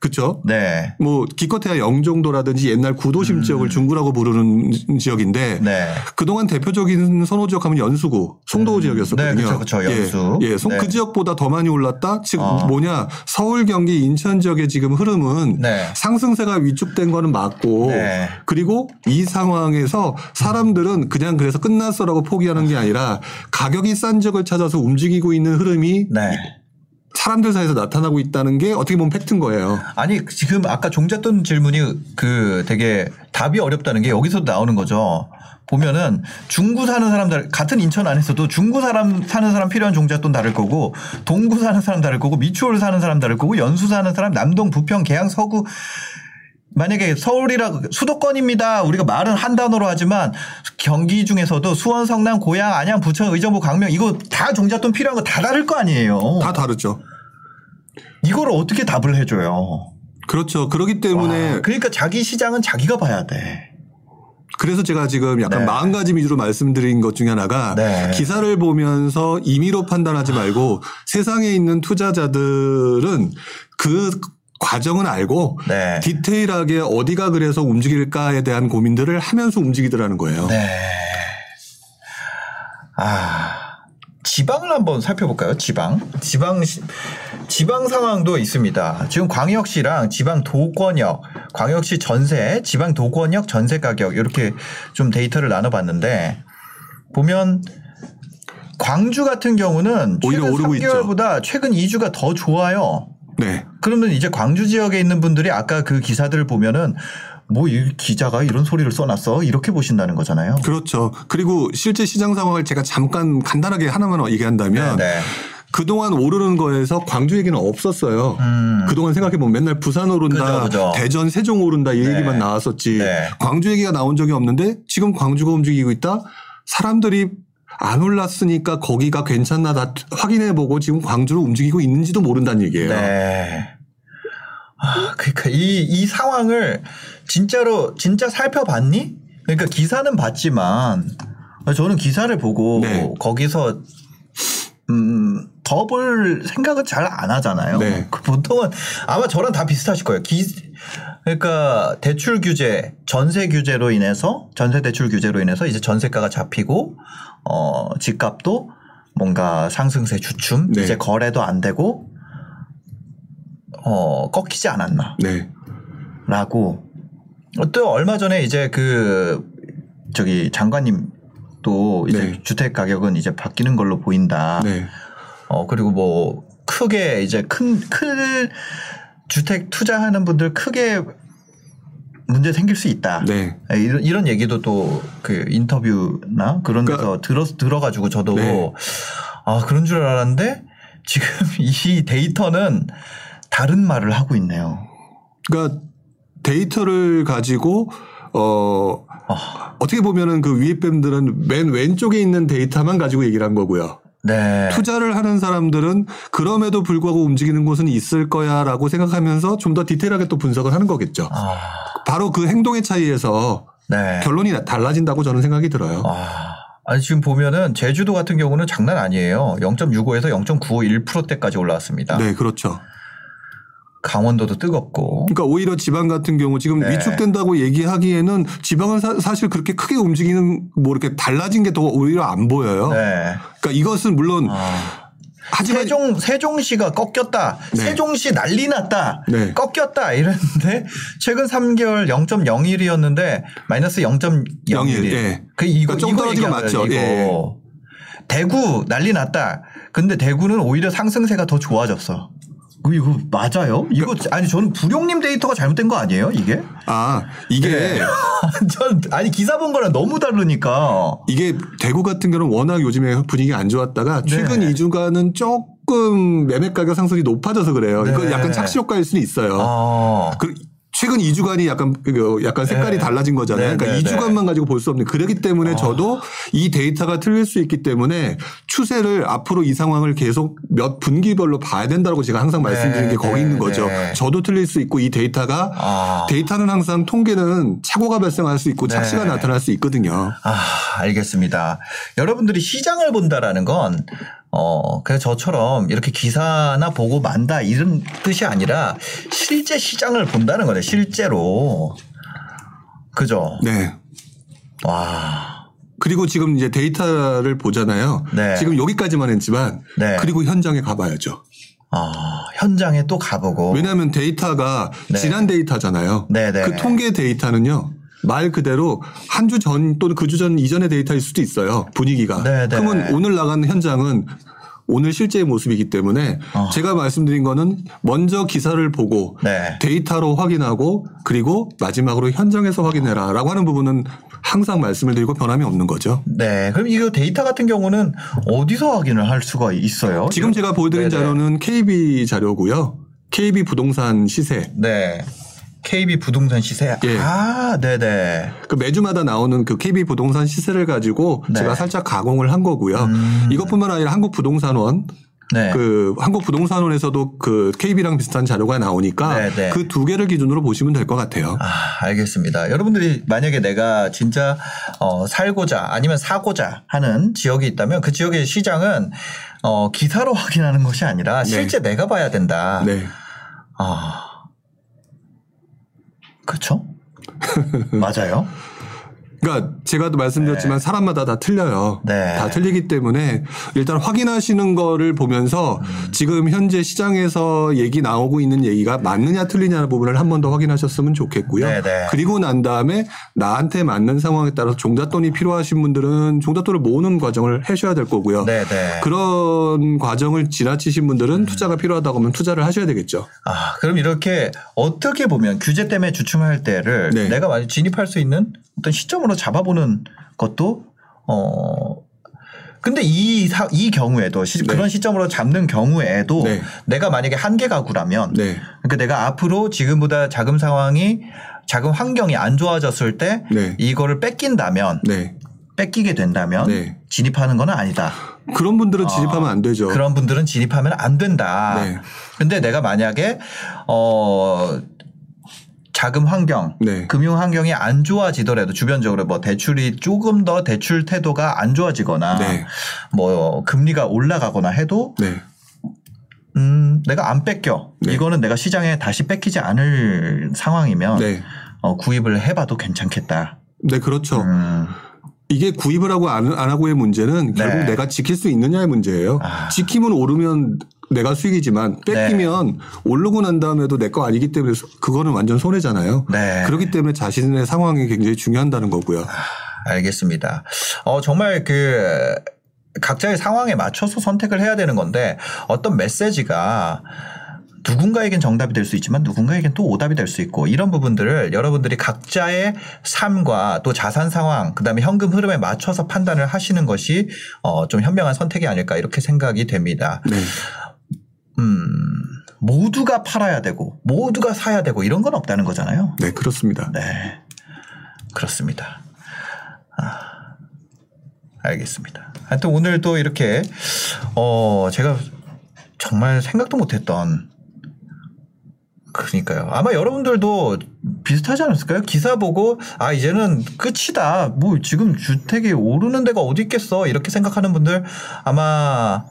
그렇죠? 네. 뭐 기껏해야 영종도라든지 옛날 구도심 지역을 중구라고 부르는 지역인데 음. 네. 그동안 대표적인 선호 지역 하면 연수구, 송도 지역이었었거든요. 네, 그쵸, 연수. 예, 예 송- 네. 그 지역보다 더 많이 올랐다. 지금 어. 뭐냐 서울, 경기, 인천 지역의 지금 흐름은 네. 상승세가 위축된 거는 맞고 네. 그리고 이 상황에서 사람들은 그냥 그래서 끝났어라고 포기하는 게 아니라 가격이 싼 지역을 찾아서 움직이고 있는 흐름이 네. 사람들 사이에서 나타나고 있다는 게 어떻게 보면 팩트인 거예요. 아니 지금 아까 종잣돈 질문이 그 되게 답이 어렵다는 게 여기서도 나오는 거죠. 보면은 중구 사는 사람들 같은 인천 안에서도 중구 사람 사는 사람 필요한 종잣돈 다를 거고 동구 사는 사람 다를 거고 미추홀 사는 사람 다를 거고 연수 사는 사람 남동 부평 계양 서구 만약에 서울이라 수도권입니다. 우리가 말은 한 단어로 하지만 경기 중에서도 수원, 성남, 고양, 안양, 부천, 의정부, 광명 이거 다 종잣돈 필요한 거 다 다를 거 아니에요. 다 다르죠. 이거를 어떻게 답을 해줘요? 그렇죠. 그렇기 때문에 와, 그러니까 자기 시장은 자기가 봐야 돼. 그래서 제가 지금 약간 네. 마음가짐 위주로 말씀드린 것 중에 하나가 네. 기사를 보면서 임의로 판단하지 말고 세상에 있는 투자자들은 그 과정은 알고 네. 디테일하게 어디가 그래서 움직일까에 대한 고민들을 하면서 움직이더라는 거예요. 네. 아. 지방을 한번 살펴볼까요? 지방. 지방 시- 지방 상황도 있습니다. 지금 광역시랑 지방 도권역, 광역시 전세, 지방 도권역 전세 가격 이렇게 좀 데이터를 나눠 봤는데 보면 광주 같은 경우는 오히려 오르고 3개월보다 최근 2주가 더 좋아요. 네. 그러면 이제 광주 지역에 있는 분들이 아까 그 기사들을 보면은 뭐 이 기자가 이런 소리를 써놨어 이렇게 보신다는 거잖아요. 그렇죠. 그리고 실제 시장 상황을 제가 잠깐 간단하게 하나만 얘기한다면 네. 그동안 오르는 거에서 광주 얘기는 없었어요. 음. 그동안 생각해보면 맨날 부산 오른다, 그죠, 그죠. 대전, 세종 오른다 이 네. 얘기만 나왔었지. 네. 광주 얘기가 나온 적이 없는데 지금 광주가 움직이고 있다? 사람들이 안 올랐으니까 거기가 괜찮나 다 확인해보고 지금 광주로 움직이고 있는지도 모른다는 얘기예요. 네. 아, 그러니까 이, 이 상황을 진짜로 진짜 살펴봤니? 그러니까 기사는 봤지만 저는 기사를 보고 네. 거기서 음, 더 볼 생각은 잘 안 하잖아요. 네. 그 보통은 아마 저랑 다 비슷하실 거예요. 기, 그러니까 대출 규제, 전세 규제로 인해서 전세 대출 규제로 인해서 이제 전세가가 잡히고 어, 집값도 뭔가 상승세 주춤, 네. 이제 거래도 안 되고 어, 꺾이지 않았나. 네. 라고 또 얼마 전에 이제 그 저기 장관님 또 이제 네. 주택 가격은 이제 바뀌는 걸로 보인다. 네. 어 그리고 뭐 크게 이제 큰 큰 주택 투자하는 분들 크게 문제 생길 수 있다. 네. 이런, 이런 얘기도 또 그 인터뷰나 그런 데서 들어 들어가지고 저도 그러니까 네. 아 그런 줄 알았는데 지금 이 데이터는 다른 말을 하고 있네요. 그러니까 데이터를 가지고 어 아, 어떻게 보면은 그 위에 뱀들은 맨 왼쪽에 있는 데이터만 가지고 얘기를 한 거고요. 네. 투자를 하는 사람들은 그럼에도 불구하고 움직이는 곳은 있을 거야라고 생각하면서 좀 더 디테일하게 또 분석을 하는 거겠죠. 아, 바로 그 행동의 차이에서 네. 결론이 달라진다고 저는 생각이 들어요. 아, 아니 지금 보면은 제주도 같은 경우는 장난 아니에요. 0.65에서 0.951%대까지 올라왔습니다. 네, 그렇죠. 강원도도 뜨겁고. 그러니까 오히려 지방 같은 경우 지금 네. 위축된다고 얘기하기에는 지방은 사, 실 그렇게 크게 움직이는 뭐 이렇게 달라진 게 더 오히려 안 보여요. 네. 그러니까 이것은 물론 아, 하지만 세종 세종시가 꺾였다. 네. 세종시 난리 났다. 네. 꺾였다 이랬는데 최근 3개월 0.01이었는데 마이너스 0.01. 01, 예. 그 이거 그러니까 좀 이거 얘기하는 맞죠. 예. 대구 난리 났다. 근데 대구는 오히려 상승세가 더 좋아졌어. 이거- 이거 맞아요? 이거 아니 저는 부룡님 데이터가 잘못된 거 아니에요? 이게? 아 이게 네. 전 아니 기사 본 거랑 너무 다르니까. 이게 대구 같은 경우는 워낙 요즘에 분위기 안 좋았다가 최근 네. 2주간은 조금 매매 가격 상승이 높아져서 그래요. 네. 약간 착시 효과일 수는 있어요. 아. 그 최근 2주간이 약간 그 약간 색깔이 네. 달라진 거잖아요. 네, 그러니까 네, 아. 2주간만 가지고 볼 수 없는 그렇기 때문에 저도 이 데이터가 틀릴 수 있기 때문에 추세를 앞으로 이 상황을 계속 몇 분기별로 봐야 된다고 제가 항상 말씀드리는 게 거기 네, 있는 거죠. 네. 저도 틀릴 수 있고 이 데이터가 아. 데이터는 항상 통계는 착오가 발생할 수 있고 착시가 네. 나타날 수 있거든요. 아, 알겠습니다. 여러분들이 시장을 본다라는 건, 어, 그냥 저처럼 이렇게 기사나 보고 만다 이런 뜻이 아니라 실제 시장을 본다는 거네, 실제로. 그죠? 네. 와. 그리고 지금 이제 데이터를 보잖아요. 네. 지금 여기까지만 했지만 네. 그리고 현장에 가봐야죠. 아, 현장에 또 가보고. 왜냐하면 데이터가 네. 지난 데이터잖아요. 네, 네. 그 통계 데이터는요. 말 그대로 한 주 전 또는 그 주 전 이전의 데이터일 수도 있어요. 분위기가. 네, 네. 그러면 오늘 나간 현장은 오늘 실제의 모습이기 때문에 어. 제가 말씀드린 거는 먼저 기사를 보고 네. 데이터로 확인하고 그리고 마지막으로 현장에서 확인해라 라고 하는 부분은 항상 말씀을 드리고 변함이 없는 거죠. 네. 그럼 이거 데이터 같은 경우는 어디서 확인을 할 수가 있어요? 지금 제가 보여드린 네네. 자료는 KB 자료고요. KB 부동산 시세. 네. KB 부동산 시세. 예. 아, 네네. 그 매주마다 나오는 그 KB 부동산 시세를 가지고 네. 제가 살짝 가공을 한 거고요. 음. 이것뿐만 아니라 한국 부동산원 네. 그 한국 부동산원에서도 그 KB랑 비슷한 자료가 나오니까 네, 네. 그두 개를 기준으로 보시면 될 것 같아요. 아, 알겠습니다. 여러분들이 만약에 내가 진짜 어, 살고자 아니면 사고자 하는 지역이 있다면 그 지역의 시장은 어, 기사로 확인하는 것이 아니라 실제 내가 봐야 된다. 네. 아. 그렇죠? 맞아요. 그러니까 제가도 말씀드렸지만 사람마다 다 틀려요. 네. 다 틀리기 때문에 일단 확인하시는 거를 보면서 음. 지금 현재 시장에서 얘기 나오고 있는 얘기가 맞느냐 틀리냐는 부분을 한 번 더 확인하셨으면 좋겠고요. 네, 네. 그리고 난 다음에 나한테 맞는 상황에 따라서 종잣돈이 필요하신 분들은 종잣돈을 모으는 과정을 하셔야 될 거고요. 네, 네. 그런 과정을 지나치신 분들은 투자가 필요하다고 하면 투자를 하셔야 되겠죠. 아, 그럼 이렇게 어떻게 보면 규제 때문에 주춤할 때를 네. 내가 많이 진입할 수 있는 어떤 시점 으로 잡아보는 것도 어 근데 이, 사, 이 경우에도 시- 네. 그런 시점으로 잡는 경우에도 네. 내가 만약에 한계 가구라면 네. 그러니까 내가 앞으로 지금보다 자금 상황이 자금 환경이 안 좋아졌을 때 네. 이거를 뺏긴다면 네. 뺏기게 된다면 네. 진입하는 건 아니다. 그런 분들은 진입하면 안 되죠. 아, 그런 분들은 진입하면 안 된다. 네. 근데 내가 만약에 어 자금 환경, 네. 금융 환경이 안 좋아지더라도 주변적으로 뭐 대출이 조금 더 대출 태도가 안 좋아지거나 네. 뭐 금리가 올라가거나 해도 네. 음 내가 안 뺏겨. 네. 이거는 내가 시장에 다시 뺏기지 않을 상황이면 네. 어, 구입을 해봐도 괜찮겠다. 네, 그렇죠. 음, 이게 구입을 하고 안, 안 하고의 문제는 결국 네. 내가 지킬 수 있느냐의 문제예요. 아. 지키면 오르면 내가 수익이지만 뺏기면 네. 오르고 난 다음에도 내 거 아니기 때문에 소- 그거는 완전 손해잖아요. 네. 그렇기 때문에 자신의 상황이 굉장히 중요하다는 거고요. 알겠습니다. 어, 정말 그 각자의 상황에 맞춰서 선택을 해야 되는 건데 어떤 메시지가 누군가에겐 정답이 될 수 있지만 누군가에겐 또 오답이 될 수 있고 이런 부분들을 여러분들이 각자의 삶과 또 자산 상황 그다음에 현금 흐름에 맞춰서 판단을 하시는 것이 어, 좀 현명한 선택이 아닐까 이렇게 생각이 됩니다. 네. 음, 모두가 팔아야 되고 모두가 사야 되고 이런 건 없다는 거잖아요. 네, 그렇습니다. 네. 그렇습니다. 아, 알겠습니다. 하여튼 오늘 또 이렇게, 어, 제가 정말 생각도 못했던, 그러니까요. 아마 여러분들도 비슷하지 않았을까요? 기사 보고, 아, 이제는 끝이다. 뭐, 지금 주택이 오르는 데가 어디 있겠어. 이렇게 생각하는 분들 아마,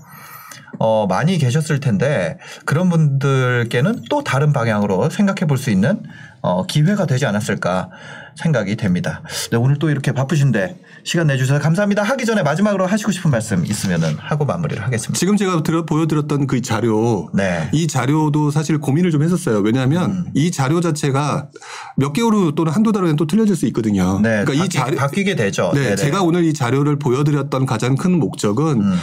어, 많이 계셨을 텐데, 그런 분들께는 또 다른 방향으로 생각해 볼 수 있는, 어, 기회가 되지 않았을까 생각이 됩니다. 네, 오늘 또 이렇게 바쁘신데, 시간 내주셔서 감사합니다. 하기 전에 마지막으로 하시고 싶은 말씀 있으면은 하고 마무리를 하겠습니다. 지금 제가 들어, 보여드렸던 그 자료, 네. 이 자료도 사실 고민을 좀 했었어요. 왜냐하면 음. 이 자료 자체가 몇 개월 후 또는 한두 달 후에는 또 틀려질 수 있거든요. 네. 그러니까 이 바뀌, 자료, 바뀌게 되죠. 네, 네네. 제가 오늘 이 자료를 보여드렸던 가장 큰 목적은 음.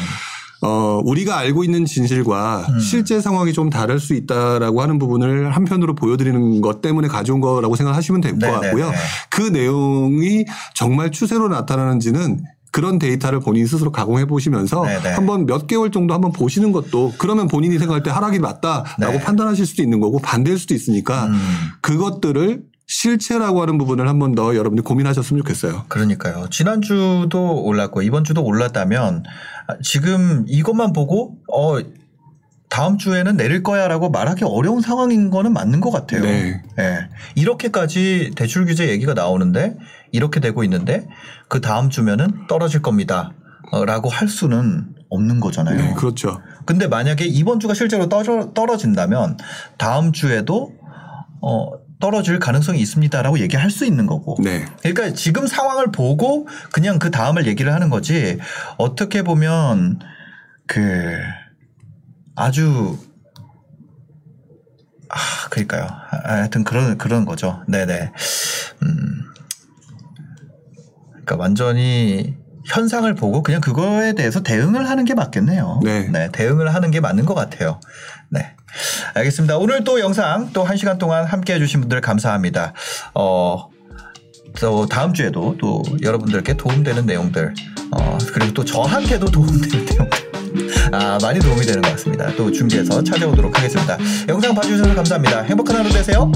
어, 우리가 알고 있는 진실과 음. 실제 상황이 좀 다를 수 있다라고 하는 부분을 한편으로 보여드리는 것 때문에 가져온 거라고 생각하시면 될것 네네네. 같고요. 그 내용이 정말 추세로 나타나는지는 그런 데이터를 본인 스스로 가공해 보시면서 네네. 한번 몇 개월 정도 한번 보시는 것도 그러면 본인이 생각할 때 하락이 맞다라고 네. 판단하실 수도 있는 거고 반대일 수도 있으니까 음. 그것들을 실체라고 하는 부분을 한 번 더 여러분들이 고민하셨으면 좋겠어요. 그러니까요. 지난주도 올랐고 이번 주도 올랐다면 아, 지금 이것만 보고 어 다음 주에는 내릴 거야라고 말하기 어려운 상황인 거는 맞는 것 같아요. 네. 예. 이렇게까지 대출 규제 얘기가 나오는데 이렇게 되고 있는데 그 다음 주면은 떨어질 겁니다. 어, 라고 할 수는 없는 거잖아요. 네, 그렇죠. 근데 만약에 이번 주가 실제로 떨어, 떨어진다면 다음 주에도 어, 떨어질 가능성이 있습니다라고 얘기할 수 있는 거고. 네. 그러니까 지금 상황을 보고 그냥 그 다음을 얘기를 하는 거지 어떻게 보면 그 아주 아 그러니까요. 아, 하여튼 그런 그런 거죠. 네네. 음. 그러니까 완전히 현상을 보고 그냥 그거에 대해서 대응을 하는 게 맞겠네요. 네. 대응을 하는 게 맞는 것 같아요. 네. 알겠습니다. 오늘 또 영상 또 한 시간 동안 함께 해주신 분들 감사합니다. 어, 또 다음 주에도 또 여러분들께 도움되는 내용들, 어, 그리고 또 저한테도 도움되는 내용들. 아, 많이 도움이 되는 것 같습니다. 또 준비해서 찾아오도록 하겠습니다. 영상 봐주셔서 감사합니다. 행복한 하루 되세요.